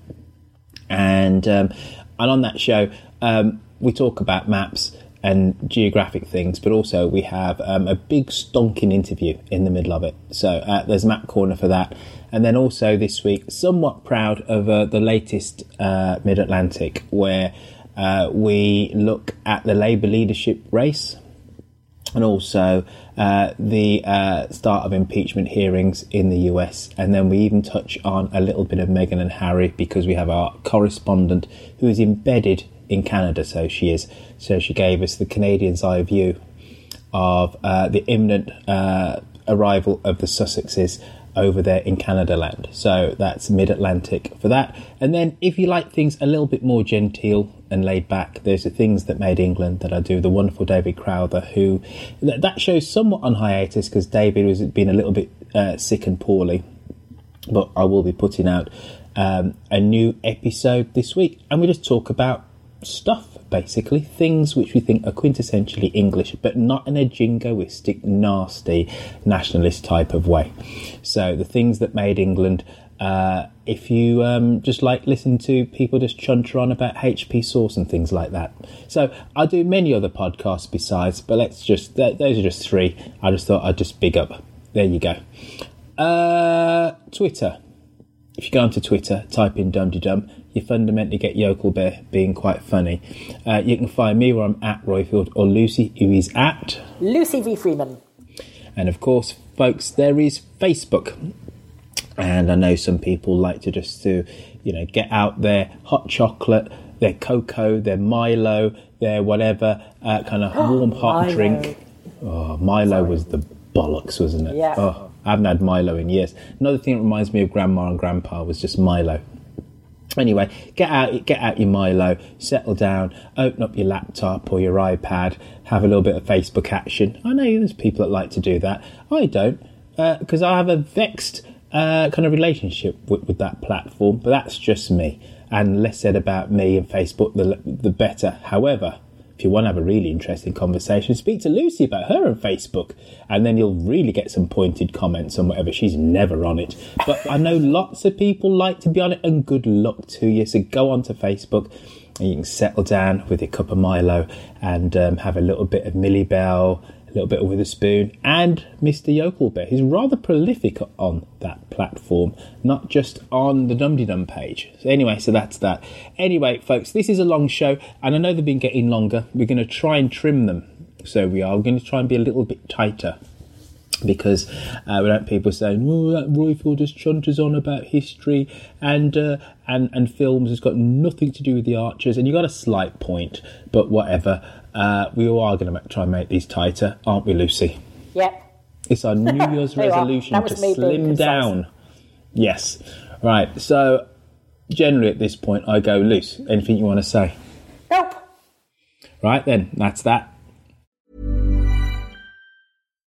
And um, and on that show, um, we talk about maps and geographic things, but also we have um, a big stonking interview in the middle of it. So uh, there's Map Corner for that. And then also this week, somewhat proud of uh, the latest uh, Mid Atlantic, where uh, we look at the Labour leadership race and also uh, the uh, start of impeachment hearings in the US. And then we even touch on a little bit of Meghan and Harry because we have our correspondent who is embedded in Canada, so she is. So she gave us the Canadian's eye view of uh, the imminent uh, arrival of the Sussexes over there in Canada land. So that's mid Atlantic for that. And then if you like things a little bit more genteel, and laid back. There's the things that made England that I do. The wonderful David Crowther, who that show's somewhat on hiatus because David was been a little bit uh, sick and poorly, but I will be putting out um, a new episode this week, and we just talk about stuff basically things which we think are quintessentially English, but not in a jingoistic, nasty, nationalist type of way. So the things that made England. Uh, if you um, just like listen to people just chunter on about HP sauce and things like that. So I do many other podcasts besides, but let's just th- those are just three. I just thought I'd just big up. There you go. Uh, Twitter. If you go onto Twitter, type in Dum Dum, you fundamentally get Yokel Bear being quite funny. Uh, you can find me where I'm at Roifield or Lucy, who is at Lucy V. Freeman. And of course, folks, there is Facebook. And I know some people like to just to, you know, get out their hot chocolate, their cocoa, their Milo, their whatever uh, kind of (gasps) warm hot Milo. drink. Oh, Milo was the bollocks, wasn't it? Yeah. Oh, I haven't had Milo in years. Another thing that reminds me of Grandma and Grandpa was just Milo. Anyway, get out, get out your Milo, settle down, open up your laptop or your iPad, have a little bit of Facebook action. I know there's people that like to do that. I don't, because I have a vexed uh, kind of relationship with, with that platform. But that's just me, and less said about me and Facebook, the the better. However, if you want to have a really interesting conversation, speak to Lucy about her on Facebook, and then you'll really get some pointed comments on whatever. She's never on it, but I know lots of people like to be on it, and good luck to you. So go onto Facebook, and you can settle down with your cup of Milo and um, have a little bit of Millie Bell, little bit of Witherspoon, and Mr. Yokel Bear, who's rather prolific on that platform, not just on the Dum Dum page. So anyway, so that's that. Anyway, folks, this is a long show, and I know they've been getting longer. We're going to try and trim them. So we are going to try and be a little bit tighter because uh, we don't people saying, "Oh, that Roifield just chunters on about history and uh, and and films It's got nothing to do with the Archers." And you got a slight point, but whatever. Uh, we all are going to try and make these tighter, aren't we, Lucy? Yep. It's our New (laughs) Year's There you are. resolution to slim down. Yes. Right. So generally at this point, I go loose. Anything you want to say? Nope. Right then, that's that.